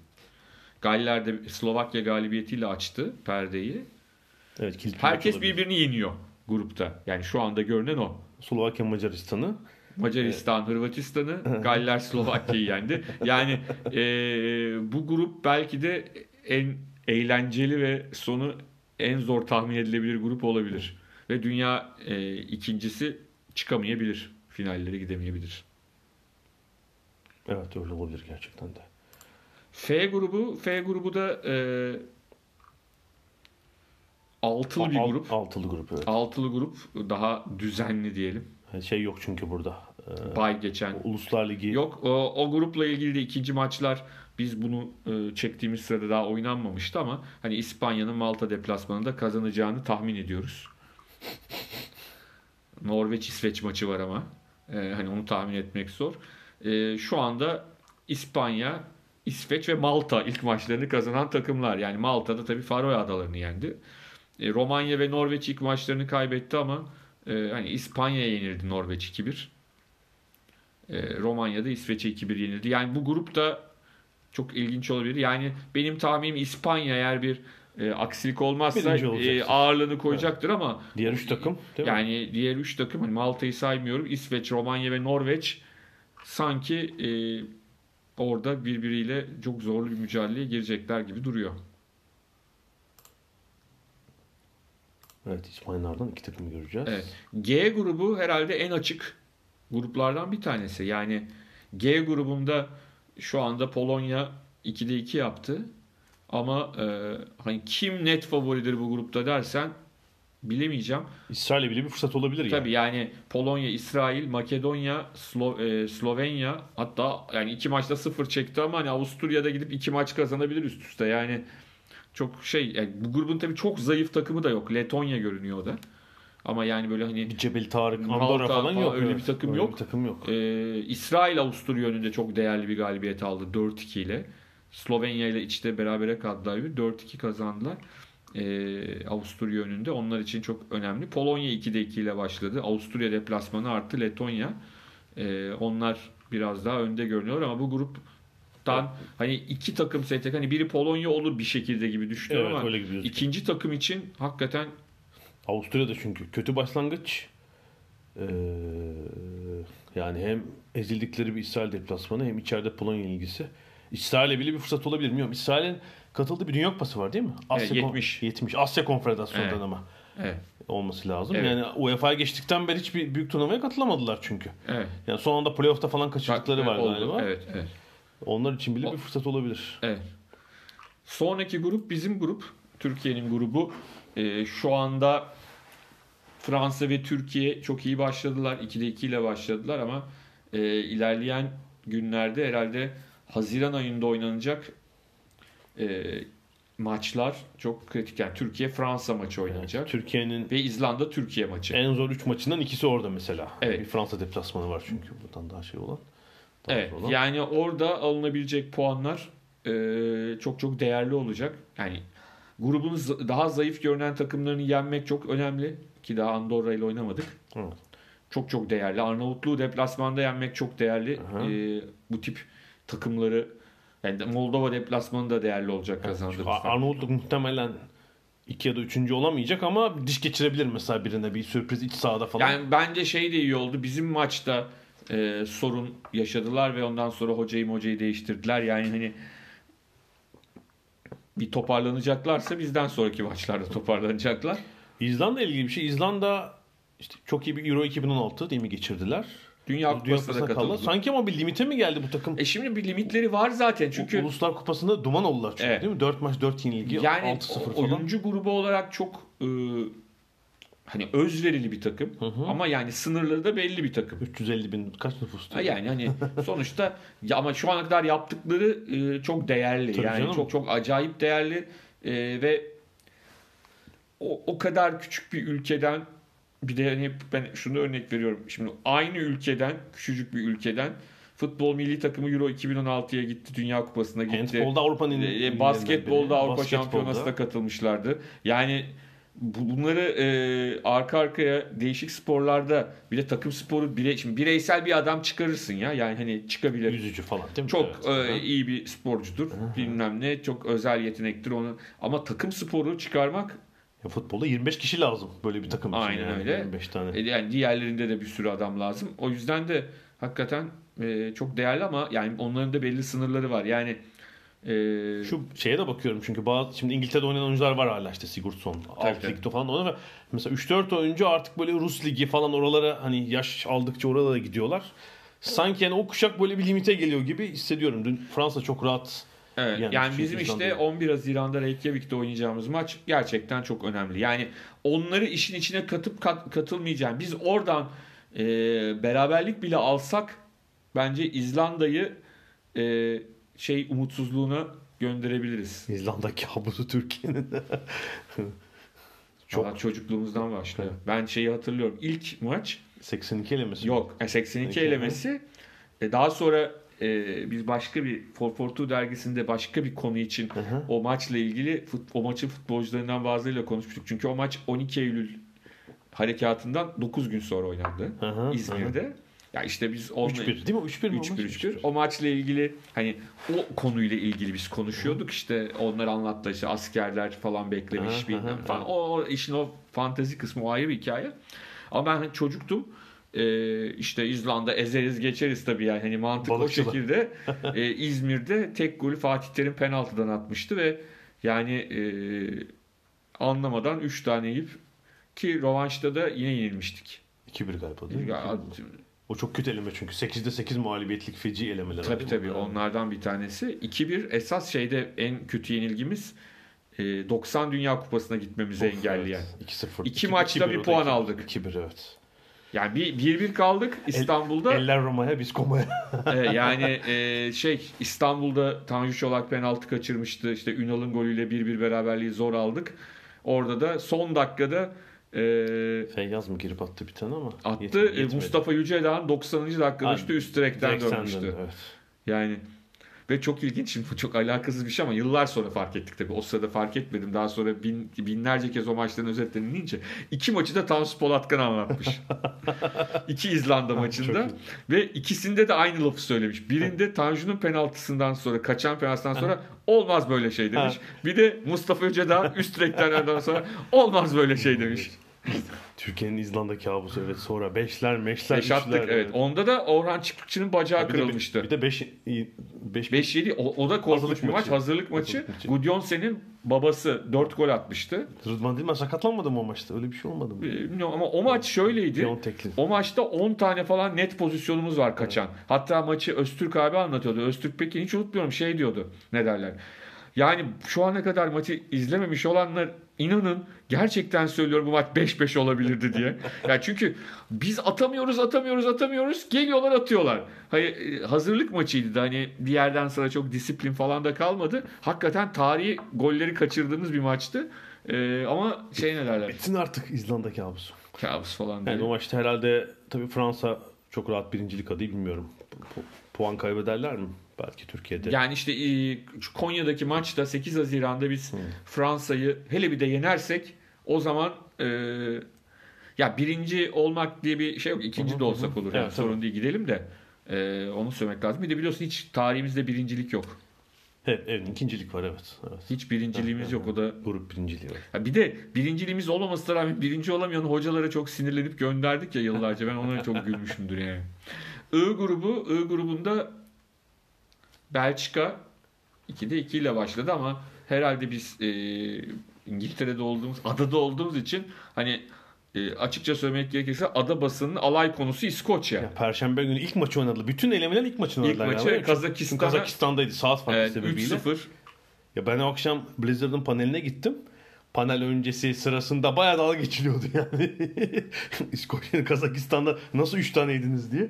Galler de Slovakya galibiyetiyle açtı perdeyi.
Evet, kilit
Herkes
olabilir.
birbirini yeniyor grupta. Yani şu anda görünen o.
Slovakya Macaristan'ı
Macaristan Hırvatistan'ı, Galler Slovakya'yı yendi. Yani e, bu grup belki de en eğlenceli ve sonu en zor tahmin edilebilir grup olabilir. Ve dünya e, ikincisi çıkamayabilir. Finallere gidemeyebilir.
evet öyle olabilir gerçekten de.
F grubu, F grubu da e, altılı bir
Al-
grup.
Altılı grup evet.
Altılı grup daha düzenli diyelim.
Şey yok çünkü burada. Ee,
Bay geçen
Uluslar Ligi
Yok o, o grupla ilgili de ikinci maçlar biz bunu e, çektiğimiz sırada daha oynanmamıştı ama hani İspanya'nın Malta deplasmanında kazanacağını tahmin ediyoruz. Norveç İsveç maçı var ama E, hani onu tahmin etmek zor. E, şu anda İspanya, İsveç ve Malta ilk maçlarını kazanan takımlar. Yani Malta'da tabii Faroe Adalarını yendi. E, Romanya ve Norveç ilk maçlarını kaybetti ama e, hani İspanya'ya yenildi Norveç 2-1. E, Romanya'da İsveç'e 2-1 yenildi. Yani bu grup da çok ilginç olabilir. Yani benim tahminim İspanya eğer bir e, aksilik olmazsa e, ağırlığını koyacaktır ama
diğer üç takım değil mi?
yani diğer 3 takım hani Malta'yı saymıyorum. İsveç, Romanya ve Norveç sanki e, orada birbiriyle çok zorlu bir mücadeleye girecekler gibi duruyor.
Evet İspanyollardan iki takımı göreceğiz.
Evet. G grubu herhalde en açık gruplardan bir tanesi. Yani G grubunda şu anda Polonya 2'de 2 yaptı. Ama e, hani kim net favoridir bu grupta dersen bilemeyeceğim.
İsrail'e bile bir fırsat olabilir
Tabii
yani.
yani Polonya, İsrail, Makedonya, Slo- e, Slovenya hatta yani iki maçta sıfır çekti ama hani Avusturya'da gidip iki maç kazanabilir üst üste. Yani çok şey yani bu grubun tabii çok zayıf takımı da yok. Letonya görünüyor o da. Ama yani böyle hani
Bir Cebel Tarık, Andorra falan
falan
yok.
öyle
evet.
bir takım
Öyle
yok.
bir takım yok.
Ee, İsrail Avusturya önünde çok değerli bir galibiyet aldı 4-2 ile. Slovenya ile içte berabere kaldılar bir 4-2 kazandılar. Ee, Avusturya önünde. Onlar için çok önemli. Polonya 2'de 2 ile başladı. Avusturya deplasmanı artı Letonya. Ee, onlar biraz daha önde görünüyor ama bu gruptan hani iki takım seçecek. Hani biri Polonya olur bir şekilde gibi düşünüyorum
Evet
ama
öyle gibi gözüküyor.
ikinci takım için hakikaten
Avusturya'da çünkü kötü başlangıç. Ee, yani hem ezildikleri bir İsrail deplasmanı hem içeride Polonya ilgisi. İsrail'e bile bir fırsat olabilir. Bilmiyorum. İsrail'in katıldığı bir Dünya Kupası var değil mi?
Evet,
Kon-
70.
70. Asya Konfederasyonu'ndan
Evet.
ama
evet,
olması lazım.
Evet.
Yani UEFA'ya geçtikten beri hiçbir büyük turnuvaya katılamadılar çünkü.
evet.
Yani son anda playoff'ta falan kaçırdıkları var
Oldu,
galiba.
Evet, evet.
Onlar için bile
O-
bir fırsat olabilir.
Evet. Sonraki grup bizim grup. Türkiye'nin grubu. Ee, şu anda Fransa ve Türkiye çok iyi başladılar. 2'de 2 ile başladılar ama e, ilerleyen günlerde herhalde Haziran ayında oynanacak e, maçlar çok kritik. Yani Türkiye-Fransa maçı oynanacak.
Türkiye'nin
Ve İzlanda-Türkiye maçı.
en zor 3 maçından ikisi orada mesela.
Evet.
Bir Fransa deplasmanı var çünkü buradan daha şey olan. daha
Evet.
olan.
Yani orada alınabilecek puanlar e, çok çok değerli olacak. Yani grubun daha zayıf görünen takımlarını yenmek çok önemli ki daha Andorra ile oynamadık.
Evet.
Çok çok değerli. Arnavutluğu deplasmanda yenmek çok değerli.
Aha.
E, bu tip takımları yani Moldova deplasmanı da değerli olacak kazandığımızda.
Ar- Arnavutluk muhtemelen 2 ya da 3. olamayacak ama diş geçirebilir mesela birine bir sürpriz iç sahada falan.
Yani bence şey de iyi oldu. Bizim maçta e, sorun yaşadılar ve ondan sonra hocayı hocayı değiştirdiler. Yani hani bir toparlanacaklarsa bizden sonraki maçlarda toparlanacaklar.
İzlanda ilgili bir şey. İzlanda işte çok iyi bir Euro 2016 değil mi geçirdiler?
Dünya Kupası'na da katıldı.
Sanki ama bir limite mi geldi bu takım?
E şimdi bir limitleri var zaten
Çünkü Uluslar Kupası'nda duman oldular çünkü
Evet.
değil mi? 4 maç 4 yenilgi
yani
6-0
o-
falan.
oyuncu grubu olarak çok e, hani özverili bir takım
Hı hı.
ama yani sınırları da belli bir takım.
350 bin kaç nüfustu?
Ha Yani hani sonuçta ya ama şu ana kadar yaptıkları e, çok değerli.
Tabii
yani
canım.
çok çok acayip değerli E, ve o, o kadar küçük bir ülkeden bir de hani ben şunu örnek veriyorum. Şimdi aynı ülkeden, küçücük bir ülkeden futbol milli takımı Euro 2016'ya gitti. Dünya Kupası'na gitti.
Handbolda Avrupa'nın
E, Basketbolda. Avrupa
Basketbolda.
Şampiyonası'na katılmışlardı. Yani bunları e, arka arkaya değişik sporlarda bir de takım sporu bire, şimdi bireysel bir adam çıkarırsın ya yani hani çıkabilir.
Yüzücü falan değil mi?
Çok
Evet.
e, iyi bir sporcudur. Bilmem ne çok özel yetenektir onu. Ama takım sporu çıkarmak
Ya futbolda 25 kişi lazım böyle bir takım için.
Aynen
yani.
öyle.
25 tane.
e, yani diğerlerinde de bir sürü adam lazım. O yüzden de hakikaten e, çok değerli ama yani onların da belli sınırları var. Yani e,
Şu şeye de bakıyorum çünkü bazı şimdi İngiltere'de oynayan oyuncular var hala işte Sigurdsson, alt ligde falan oynuyor mesela 3-4 oyuncu artık böyle Rus ligi falan oralara hani yaş aldıkça oralara gidiyorlar. Sanki yani o kuşak böyle bir limite geliyor gibi hissediyorum. Dün Fransa çok rahat
Evet,
Yani
yani, bizim işte
İzlanda'yı.
11 Haziran'da Reykjavik'te oynayacağımız maç gerçekten çok önemli. Yani onları işin içine katıp kat, katılmayacağım. Biz oradan e, beraberlik bile alsak bence İzlanda'yı e, şey umutsuzluğuna gönderebiliriz.
İzlanda kabusu Türkiye'nin. Çok.
Çok çocukluğumuzdan başlıyor. Ben şeyi hatırlıyorum. İlk maç
82 elemesi.
Yok. e, 82
82,
elemesi. E, Daha sonra e, biz başka bir Forfortu dergisinde başka bir konu için
hı.
o maçla ilgili fut, o maçın futbolcularından bazılarıyla konuşmuştuk. Çünkü o maç 12 Eylül harekatından 9 gün sonra oynandı
Hı hı,
İzmir'de. Ya işte biz onunla
3-1 değil mi? 3-1 mi? o
3-1
maç?
3-1. O maçla ilgili hani o konuyla ilgili biz konuşuyorduk. İşte onlar anlattı işte askerler falan beklemiş
Hı,
bilmem
hı,
falan. O, o işin o fantezi kısmı o ayrı bir hikaye. Ama ben hani çocuktum. Ee, işte İzlanda ezeriz geçeriz tabii yani hani mantık
Balıkçılar.
o şekilde Ee, İzmir'de tek golü Fatih Terim penaltıdan atmıştı ve yani e, anlamadan 3 tane yiyip ki rövanşta da yine yenilmiştik.
2-1 galiba değil mi? O çok kötü eleme çünkü. 8'de 8 mağlubiyetlik feci elemeler.
Tabii tabii onlardan bir tanesi. 2-1 esas şeyde en kötü yenilgimiz e, 90 Dünya Kupası'na gitmemizi
Of,
engelleyen.
evet. 2-0.
İki
2-1,
maçta bir puan
2-1.
aldık.
2-1 evet.
Yani bir 1-1 kaldık İstanbul'da.
Eller Roma'ya biz komaya.
E, yani e, şey İstanbul'da Tanju Çolak penaltı kaçırmıştı. İşte Ünal'ın golüyle 1-1 beraberliği zor aldık. Orada da son dakikada e,
Feyyaz mı girip attı bir tane ama.
attı.
yetmedi-
E,
yetmedi.
Mustafa Yüceldağ'ın 90. dakikada
Abi,
işte üst direkten dönmüştü.
Evet.
Yani ve çok ilginç şimdi bu çok alakasız bir şey ama yıllar sonra fark ettik tabii. O sırada fark etmedim. Daha sonra bin, binlerce kez o maçların özetlerini dinleyince iki maçı da Tansu Polatkan anlatmış. iki İzlanda maçında ve ikisinde de aynı lafı söylemiş. Birinde Tanju'nun penaltısından sonra kaçan penaltısından sonra olmaz böyle şey demiş. Bir de Mustafa Öcedağ üst direkten döndükten sonra olmaz böyle şey demiş.
Türkiye'nin İzlanda kabusu evet sonra beşler meşler
Beş attık
üçler,
evet. Onda da Orhan Çıkıkçı'nın bacağı
Bir de,
kırılmıştı.
bir de 5 5
5-7 o, o da korkunç bir maç.
maçı.
Hazırlık maçı.
Maçı.
Gudjonsen'in babası 4 gol atmıştı.
Rıdvan Dilmen sakatlanmadı mı o maçta? Öyle bir şey olmadı mı?
Bilmiyorum ama o maç şöyleydi. O maçta 10 tane falan net pozisyonumuz var kaçan. Hatta maçı Öztürk abi anlatıyordu. Öztürk Pekin hiç unutmuyorum şey diyordu. Ne derler? Yani şu ana kadar maçı izlememiş olanlar inanın gerçekten söylüyorum bu maç 5-5 olabilirdi diye. Yani çünkü biz atamıyoruz atamıyoruz atamıyoruz geliyorlar atıyorlar. Hayır, e, hazırlık maçıydı da hani bir yerden sonra çok disiplin falan da kalmadı. Hakikaten tarihi golleri kaçırdığımız bir maçtı. Ee, ama şey ne derler?
Bitsin artık İzlanda kabusu.
Kabus falan
Yani
diye.
o maçta herhalde tabii Fransa çok rahat birincilik adı bilmiyorum. Pu- puan kaybederler mi? Belki Türkiye'de.
Yani işte e, Konya'daki maçta 8 Haziran'da biz Fransa'yı hele bir de yenersek o zaman e, ya birinci olmak diye bir şey yok. İkinci de olsak olur. Yani
Evet,
sorun
tabii.
değil gidelim de e, onu söylemek lazım. Bir de biliyorsun hiç tarihimizde birincilik yok.
Evet, evet ikincilik var evet. evet.
Hiç birinciliğimiz yok. O da
Grup birinciliği var.
Ha bir de birinciliğimiz olmamasına rağmen birinci olamayan hocalara çok sinirlenip gönderdik ya yıllarca. Ben ona çok gülmüşümdür yani. I grubu, I grubunda Belçika 2'de 2 ile başladı ama herhalde biz e, İngiltere'de olduğumuz, adada olduğumuz için hani e, açıkça söylemek gerekirse ada basının alay konusu İskoçya.
Ya, Perşembe günü ilk maçı oynadılar. Bütün elemeler ilk maçını
İlk
oynadılar.
maçı
galiba.
Kazakistan'a-
Kazakistan'daydı saat farkı
Evet,
sebebiyle.
3-0.
Ya ben o akşam Blizzard'ın paneline gittim. Panel öncesi sırasında bayağı dalga geçiliyordu yani. İskoçya'nın Kazakistan'da nasıl 3 tane yediniz diye.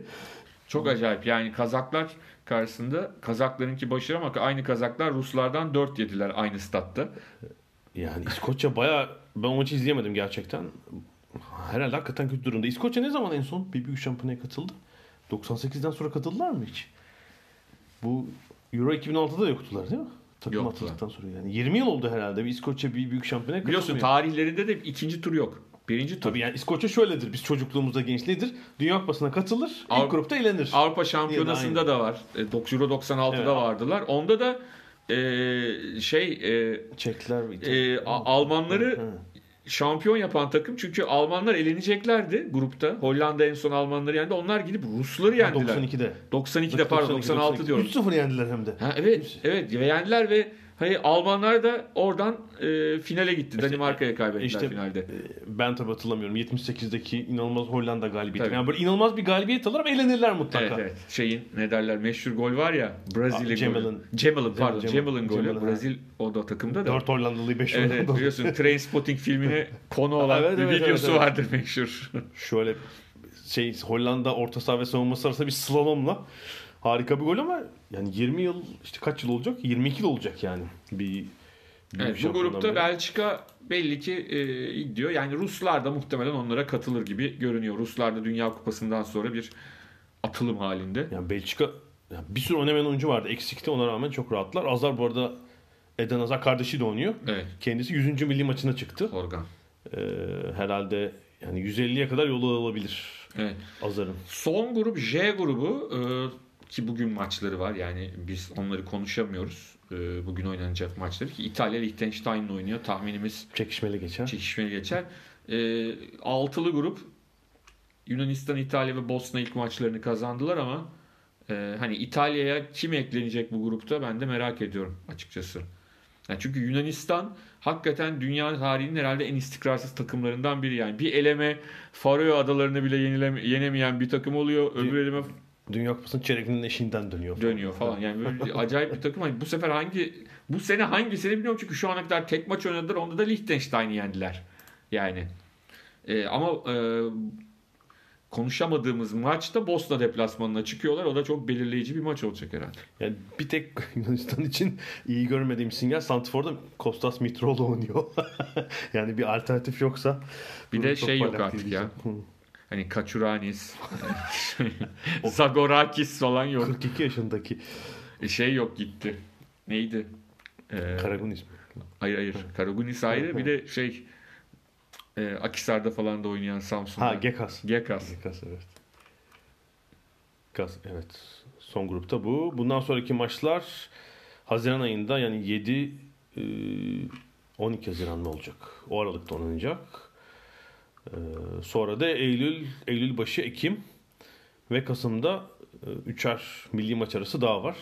Çok acayip. Yani Kazaklar karşısında Kazaklarınki başarı ama aynı Kazaklar Ruslardan 4 yediler aynı statta.
Yani İskoçya bayağı ben o maçı izleyemedim gerçekten. Herhalde hakikaten kötü durumda. İskoçya ne zaman en son bir büyük şampiyonaya katıldı? 98'den sonra katıldılar mı hiç? Bu Euro 2006'da yoktular değil mi? takım
Yoklar.
atıldıktan sonra yani. 20 yıl oldu herhalde. Bir İskoçya bir büyük şampiyona
Biliyorsun
katılmıyor.
tarihlerinde de ikinci tur yok. Birinci tur.
Tabii yani İskoçya şöyledir. Biz çocukluğumuzda gençliğidir. Dünya Kupası'na katılır. ilk
Avrupa-
grupta elenir.
Avrupa Şampiyonası'nda da var. E, Euro 96'da
Evet.
vardılar. Onda da e, şey e,
Çekler ve
e, Almanları
Hı.
şampiyon yapan takım çünkü Almanlar eleneceklerdi grupta. Hollanda en son Almanları yendi. Onlar gidip Rusları yendiler.
92'de.
92'de pardon 96 diyorum.
3-0 yendiler hem de.
Ha, evet evet ve yendiler ve hani Almanlar da oradan e, finale gitti. Danimarka'ya kaybettiler
işte-
finalde.
Ee, Ben tabii hatırlamıyorum. 78'deki inanılmaz Hollanda galibiyeti.
Tabii.
Yani böyle inanılmaz bir galibiyet alır ama elenirler mutlaka.
Evet, evet. Şeyin ne derler meşhur gol var ya Brezilya
Cemal'ın.
golü. Cemal'ın pardon
Cemal-
Cemal'ın golü.
Cemal'ın, ha.
Brazil o da takımda da.
4 Hollandalıyı 5
Evet, evet
Hollandalı.
biliyorsun Trainspotting filmine konu olan
Evet,
bir
evet,
videosu
evet, evet.
vardır meşhur.
Şöyle şey Hollanda orta saha ve savunması arasında bir slalomla harika bir gol ama yani 20 yıl işte kaç yıl olacak? 22 yıl olacak yani. Bir, bir
Evet, bu grupta
beri.
Belçika belli ki e, gidiyor. Yani Ruslar da muhtemelen onlara katılır gibi görünüyor. Ruslar da Dünya Kupası'ndan sonra bir atılım halinde.
Yani Belçika yani bir sürü oynamayan oyuncu vardı. Eksikti ona rağmen çok rahatlar. Azar bu arada Eden Hazar kardeşi de oynuyor.
Evet.
Kendisi 100. milli maçına çıktı.
Organ.
Ee, herhalde yani 150'ye kadar yolu alabilir
Evet.
Azar'ın.
Son grup J grubu e, ki bugün maçları var. Yani biz onları konuşamıyoruz. E, bugün oynanacak maçları ki İtalya Liechtenstein'la oynuyor. Tahminimiz
Çekişmeli geçer.
çekişmeli geçer. E, altılı grup Yunanistan, İtalya ve Bosna ilk maçlarını kazandılar ama e, hani İtalya'ya kim eklenecek bu grupta ben de merak ediyorum açıkçası. Yani çünkü Yunanistan hakikaten dünya tarihinin herhalde en istikrarsız takımlarından biri yani. Bir eleme Faroe adalarını bile yenileme, yenemeyen bir takım oluyor. Öbür eleme
Dünya Kupası'nın çeyreğinin eşiğinden dönüyor.
dönüyor falan. Yani böyle acayip bir takım. Hani bu sefer hangi bu sene hangisini bilmiyorum çünkü şu ana kadar tek maç oynadılar. Onda da Liechtenstein'i yendiler. Yani. Ee, ama e, konuşamadığımız maçta Bosna deplasmanına çıkıyorlar. O da çok belirleyici bir maç olacak herhalde.
Yani bir tek Yunanistan için iyi görmediğim sinyal Santifor'da Kostas Mitroğlu oynuyor. yani bir alternatif yoksa
Bir de şey yok artık
değil
ya. Hani Kaçuranis, Zagorakis falan yok.
42 yaşındaki
E, Şey yok gitti. Neydi? Ee,
Karagunis mi?
hayır hayır. Karagunis ayrı. Bir de şey e, Akisar'da falan da oynayan Samsun'da.
Ha Gekas.
Gekas.
Gekas evet. Gekas evet. Son grupta bu. Bundan sonraki maçlar Haziran ayında yani 7 e, 12 Haziran mı olacak? O aralıkta oynanacak. E, Sonra da Eylül Eylül başı Ekim ve Kasım'da e, üçer milli maç arası daha var.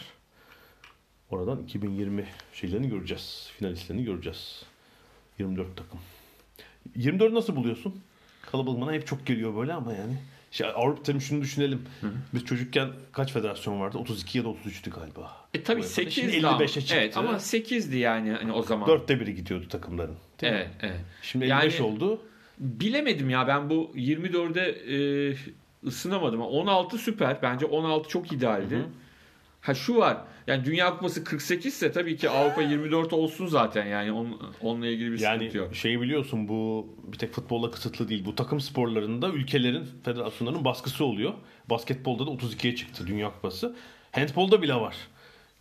Oradan 2020 şeylerini göreceğiz. Finalistlerini göreceğiz. 24 takım. 24 nasıl buluyorsun? Kalabalık bana hep çok geliyor böyle ama yani. Şey, Avrupa tabii şunu düşünelim. Biz çocukken kaç federasyon vardı? 32 ya da 33'tü galiba.
E tabii
Bu
8
Şimdi
Şimdi
55'e çıktı.
Evet ama 8'di yani hani o zaman.
Dörtte biri gidiyordu takımların. Değil mi?
Evet, evet.
Şimdi
Yani-
55 oldu.
Bilemedim ya ben bu 24'e e, ısınamadım. 16 süper. Bence 16 çok idealdi. Ha şu var. Yani Dünya Kupası 48 ise tabii ki Avrupa 24 olsun zaten yani on, onunla ilgili bir
Yani
sıkıntı yok.
şeyi biliyorsun bu bir tek futbolla kısıtlı değil. Bu takım sporlarında ülkelerin, federasyonların baskısı oluyor. Basketbolda da 32'ye çıktı Dünya Kupası. Handbolda bile var.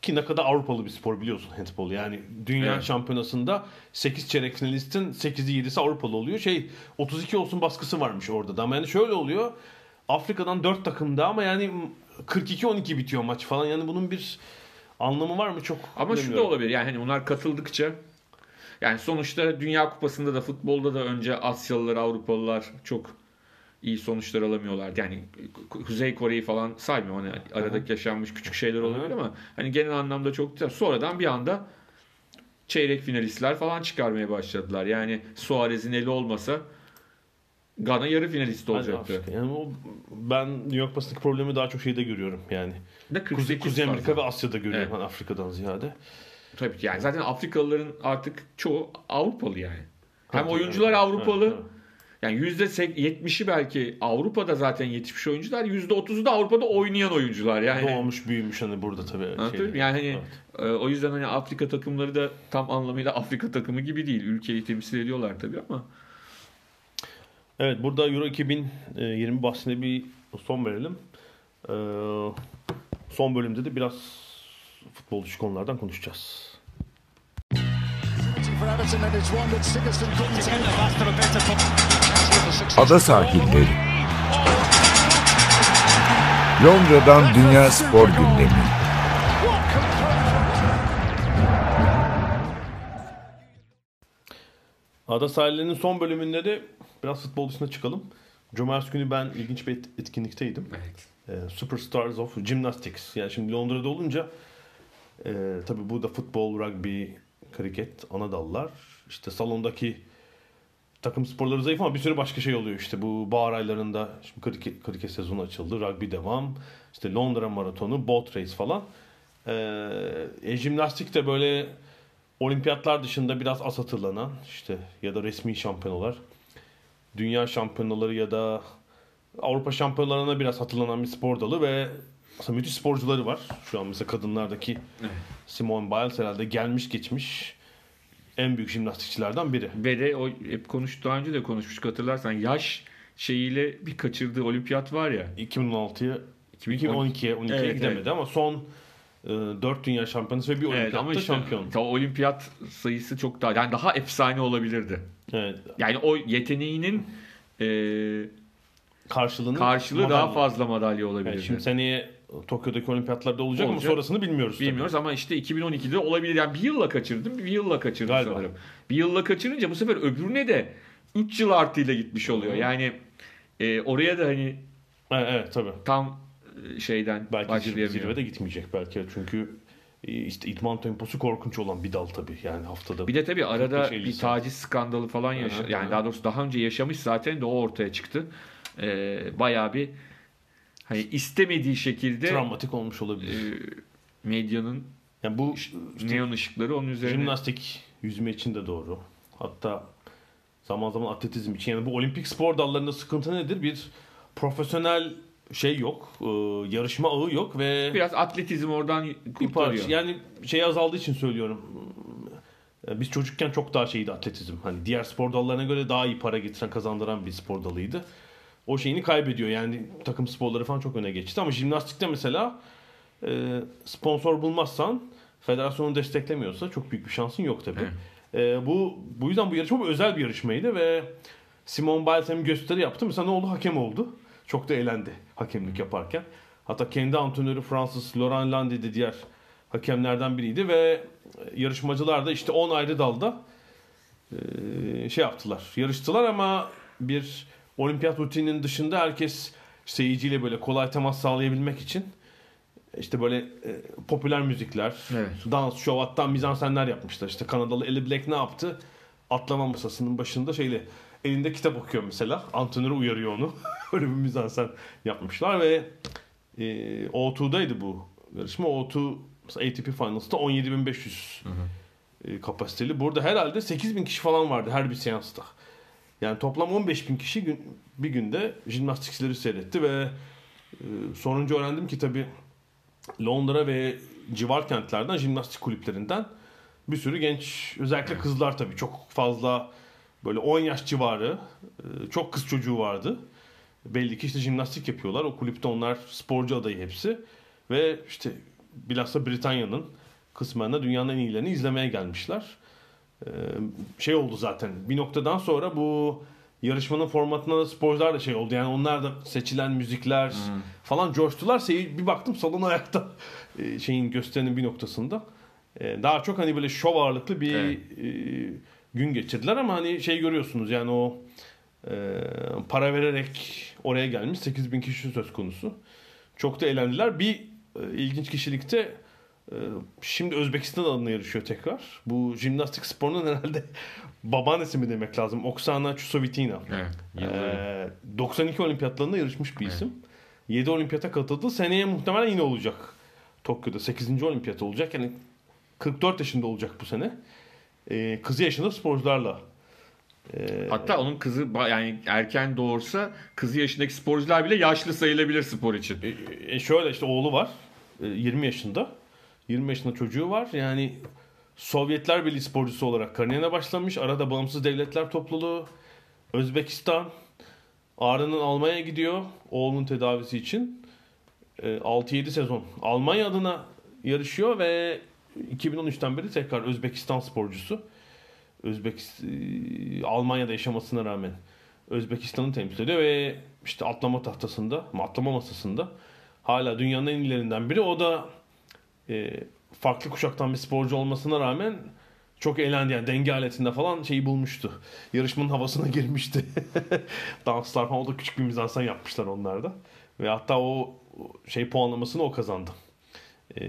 Ki ne kadar Avrupalı bir spor biliyorsun handbol. Yani dünya
Evet.
şampiyonasında 8 çeyrek finalistin 8'i 7'si Avrupalı oluyor. Şey 32 olsun baskısı varmış orada da. Ama yani şöyle oluyor. Afrika'dan 4 takımda ama yani 42-12 bitiyor maç falan. Yani bunun bir anlamı var mı çok
Ama şu da olabilir. Yani hani onlar katıldıkça yani sonuçta Dünya Kupası'nda da futbolda da önce Asyalılar, Avrupalılar çok iyi sonuçlar alamıyorlar. Yani Kuzey Kore'yi falan saymıyorum. Hani aradaki yaşanmış küçük şeyler olabilir ama hani genel anlamda çok güzel. Sonradan bir anda çeyrek finalistler falan çıkarmaya başladılar. Yani Suarez'in eli olmasa Gana yarı finalist olacaktı.
Yani o, ben New York basındaki problemi daha çok şeyde görüyorum yani.
Da
Kuzey,
48
Kuzey Amerika
fazla.
ve Asya'da görüyorum
Evet.
Afrika'dan ziyade.
Tabii ki yani zaten Afrikalıların artık çoğu Avrupalı yani. Hem oyuncular Avrupalı.
evet, evet.
Yani %70'i belki Avrupa'da zaten yetişmiş oyuncular. %30'u da Avrupa'da oynayan oyuncular. Yani
Doğmuş büyümüş hani burada tabii.
Muyum? Yani hani
Evet.
e, o yüzden hani Afrika takımları da tam anlamıyla Afrika takımı gibi değil. Ülkeyi temsil ediyorlar tabii ama.
Evet burada Euro 2020 bahsine bir son verelim. Ee, son bölümde de biraz futbol dışı konulardan konuşacağız.
for Addison and it's one that Sigerson couldn't
Ada sahilleri. Londra'dan Dünya Spor Gündemi.
Ada sahillerinin son bölümünde de biraz futbol dışına çıkalım. Cumartesi günü ben ilginç bir et- etkinlikteydim.
Evet.
Ee, Superstars of Gymnastics. Yani şimdi Londra'da olunca e, tabii burada futbol, rugby, kriket, ana dallar. İşte salondaki takım sporları zayıf ama bir sürü başka şey oluyor. İşte bu bahar aylarında şimdi kriket, kriket sezonu açıldı. Rugby devam. İşte Londra maratonu, boat race falan. Ee, e, jimnastik de böyle olimpiyatlar dışında biraz az hatırlanan işte ya da resmi şampiyonalar. Dünya şampiyonaları ya da Avrupa şampiyonlarına biraz hatırlanan bir spor dalı ve aslında müthiş sporcuları var. Şu an mesela kadınlardaki Simone Biles herhalde gelmiş geçmiş en büyük jimnastikçilerden biri.
Ve de o hep konuştu daha önce de konuşmuştuk hatırlarsan yaş şeyiyle bir kaçırdığı olimpiyat var ya.
2016'ya 2012'ye 12'ye
Evet,
gidemedi
evet.
ama son e, 4 dünya şampiyonası ve bir
Evet
olimpiyatta
ama işte
şampiyon.
ta olimpiyat sayısı çok daha yani daha efsane olabilirdi.
Evet.
Yani o yeteneğinin e,
Karşılığını
karşılığı daha fazla madalya olabilirdi.
Yani şimdi seneye Tokyo'daki olimpiyatlarda olacak,
Olacak.
ama sonrasını bilmiyoruz. tabii.
Bilmiyoruz ama işte 2012'de olabilir. Yani bir yılla kaçırdım, bir yılla kaçırdım
Galiba.
sanırım. Bir yılla kaçırınca bu sefer öbürüne de 3 yıl artıyla gitmiş oluyor. Yani e, oraya da hani
Evet, evet tabii.
tam e, şeyden
Belki
başlayamıyor.
zirvede gitmeyecek belki çünkü e, işte idman temposu korkunç olan bir dal tabii yani haftada.
Bir de tabii arada
45-50
bir taciz skandalı falan
hı,
Yani daha doğrusu daha önce yaşamış zaten de o ortaya çıktı. Ee, bayağı bir hani istemediği şekilde
travmatik olmuş olabilir.
e, medyanın
yani bu
neon ışıkları onun üzerine
jimnastik yüzme için de doğru. Hatta zaman zaman atletizm için yani bu olimpik spor dallarında sıkıntı nedir? Bir profesyonel şey yok. e, yarışma ağı yok ve
biraz atletizm oradan kurtarıyor.
Yani şey azaldığı için söylüyorum. E, Biz çocukken çok daha şeydi atletizm. Hani diğer spor dallarına göre daha iyi para getiren, kazandıran bir spor dalıydı. O şeyini kaybediyor. Yani takım sporları falan çok öne geçti. Ama jimnastikte mesela e, sponsor bulmazsan, federasyonu desteklemiyorsa çok büyük bir şansın yok tabii. E, bu bu yüzden bu yarışma bir özel bir yarışmaydı ve Simon Biles hem gösteri yaptı. Mesela ne oldu? Hakem oldu. Çok da eğlendi hakemlik yaparken. Hatta kendi antrenörü Fransız Laurent Landy de diğer hakemlerden biriydi ve yarışmacılar da işte 10 ayrı dalda e, şey yaptılar. Yarıştılar ama bir olimpiyat rutininin dışında herkes seyirciyle böyle kolay temas sağlayabilmek için işte böyle e, popüler müzikler,
Evet.
dans, şov hatta mizansenler yapmışlar. İşte Kanadalı Ellie Black ne yaptı? Atlama masasının başında şeyle elinde kitap okuyor mesela. Antrenörü uyarıyor onu. Öyle bir mizansen yapmışlar ve e, O2'daydı bu yarışma. O2 mesela ATP Finals'ta 17.500 e, kapasiteli. Burada herhalde 8.000 kişi falan vardı her bir seansta. Yani toplam 15.000 kişi gün, bir günde jimnastikçileri seyretti ve e, sonuncu öğrendim ki tabii Londra ve civar kentlerden jimnastik kulüplerinden bir sürü genç özellikle kızlar tabii çok fazla böyle 10 yaş civarı e, çok kız çocuğu vardı. Belli ki işte jimnastik yapıyorlar. O kulüpte onlar sporcu adayı hepsi. Ve işte bilhassa Britanya'nın kısmen de dünyanın en iyilerini izlemeye gelmişler. Ee, şey oldu zaten bir noktadan sonra bu yarışmanın formatına da sporcular da şey oldu. Yani onlar da seçilen müzikler falan coştular. Seyir, bir baktım salon ayakta e, şeyin gösterinin bir noktasında. E, daha çok hani böyle şov ağırlıklı bir
Evet.
e, gün geçirdiler ama hani şey görüyorsunuz yani o para vererek oraya gelmiş 8000 kişi söz konusu. Çok da eğlendiler. Bir ilginç kişilikte şimdi Özbekistan adına yarışıyor tekrar. Bu jimnastik sporunun herhalde babaannesi mi demek lazım? Oksana Chusovitina.
Evet.
Ee, 92 olimpiyatlarında yarışmış bir isim. 7 olimpiyata katıldı. Seneye muhtemelen yine olacak. Tokyo'da 8. olimpiyat olacak. Yani 44 yaşında olacak bu sene. Ee, kızı yaşında sporcularla. Ee,
Hatta onun kızı yani erken doğursa kızı yaşındaki sporcular bile yaşlı sayılabilir spor için.
E, şöyle işte oğlu var. E, 20 yaşında. 20 yaşında çocuğu var. Yani Sovyetler Birliği sporcusu olarak kariyerine başlamış. Arada bağımsız devletler topluluğu. Özbekistan. Ardından Almanya'ya gidiyor. Oğlunun tedavisi için. E, 6-7 sezon Almanya adına yarışıyor ve 2013'ten beri tekrar Özbekistan sporcusu. Özbekistan Almanya'da yaşamasına rağmen Özbekistan'ı temsil ediyor ve işte atlama tahtasında, atlama masasında hala dünyanın en iyilerinden biri. O da e, farklı kuşaktan bir sporcu olmasına rağmen çok eğlendi yani denge aletinde falan şeyi bulmuştu. Yarışmanın havasına girmişti. Danslar falan o da küçük bir mizansen yapmışlar onlar da. Ve hatta o şey puanlamasını o kazandı. E,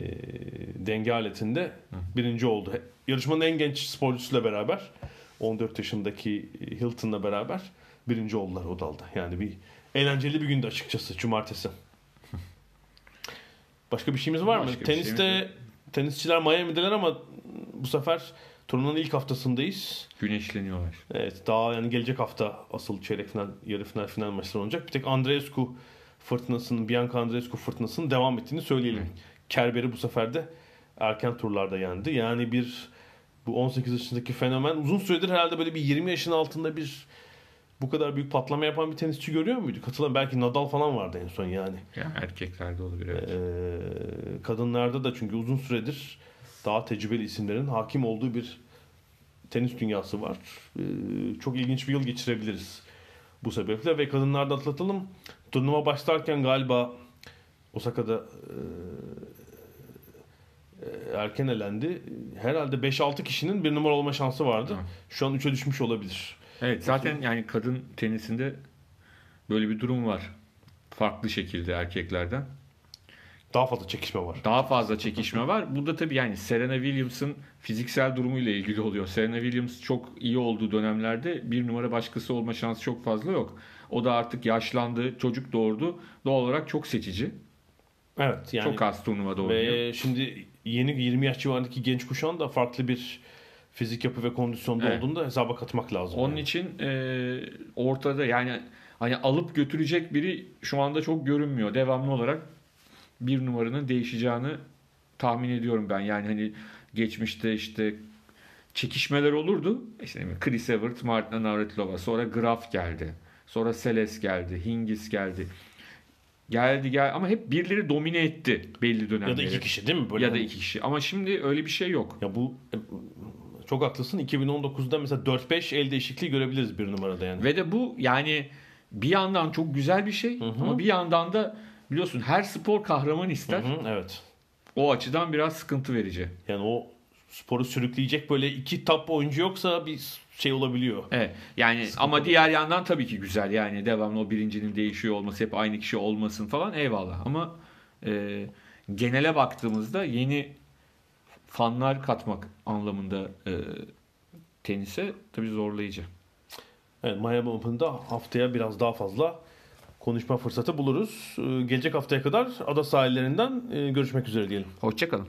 denge aletinde birinci oldu. Yarışmanın en genç sporcusuyla beraber 14 yaşındaki Hilton'la beraber birinci oldular o dalda. Yani bir eğlenceli bir gündü açıkçası cumartesi. Başka bir şeyimiz var mı?
Başka bir
Teniste
yok.
tenisçiler Miami'deler ama bu sefer turnuvanın ilk haftasındayız.
Güneşleniyorlar.
Evet daha yani gelecek hafta asıl çeyrek final, yarı final, final maçları olacak. Bir tek Andreescu fırtınasının, Bianca Andreescu fırtınasının devam ettiğini söyleyelim. Kerber'i bu sefer de erken turlarda yendi. Yani bir bu 18 yaşındaki fenomen uzun süredir herhalde böyle bir 20 yaşın altında bir bu kadar büyük patlama yapan bir tenisçi görüyor muydu? Katılan belki Nadal falan vardı en son yani.
Yani erkeklerde olabilir evet.
Ee, kadınlarda da çünkü uzun süredir daha tecrübeli isimlerin hakim olduğu bir tenis dünyası var. Ee, çok ilginç bir yıl geçirebiliriz bu sebeple ve kadınlarda atlatalım. Turnuva başlarken galiba Osaka'da e, e, erken elendi. Herhalde 5-6 kişinin bir numara olma şansı vardı.
Evet.
Şu an 3'e düşmüş olabilir.
Evet zaten yani kadın tenisinde böyle bir durum var. Farklı şekilde erkeklerden.
Daha fazla çekişme var.
Daha fazla çekişme var. Bu da tabii yani Serena Williams'ın fiziksel durumuyla ilgili oluyor. Serena Williams çok iyi olduğu dönemlerde bir numara başkası olma şansı çok fazla yok. O da artık yaşlandı, çocuk doğurdu. Doğal olarak çok seçici.
Evet yani
çok az turnuvada oynuyor.
Ve şimdi yeni 20 yaş civarındaki genç kuşağın da farklı bir fizik yapı ve kondisyonda
Evet.
olduğunu da hesaba katmak lazım.
Onun
yani.
için e, ortada yani hani alıp götürecek biri şu anda çok görünmüyor. Devamlı olarak bir numaranın değişeceğini tahmin ediyorum ben. Yani hani geçmişte işte çekişmeler olurdu. İşte Chris Evert, Martina Navratilova. Sonra Graf geldi. Sonra Seles geldi. Hingis geldi. Geldi gel ama hep birileri domine etti belli dönemleri.
ya da iki kişi değil mi? Böyle
Ya da iki kişi. Ama şimdi öyle bir şey yok.
Ya bu çok haklısın. 2019'da mesela 4-5 el değişikliği görebiliriz bir numarada yani.
Ve de bu yani bir yandan çok güzel bir şey ama bir yandan da biliyorsun her spor kahraman ister.
Hı hı, evet.
O açıdan biraz sıkıntı verici.
Yani o sporu sürükleyecek böyle iki top oyuncu yoksa bir şey olabiliyor.
Evet. Yani ama diğer yandan tabii ki güzel. Yani devamlı o birincinin değişiyor olması, hep aynı kişi olmasın falan eyvallah. Ama e, genele baktığımızda yeni fanlar katmak anlamında e, tenise tabii zorlayıcı.
Evet, Miami Open'da haftaya biraz daha fazla konuşma fırsatı buluruz. Ee, Gelecek haftaya kadar ada sahillerinden e, görüşmek üzere diyelim.
Hoşçakalın.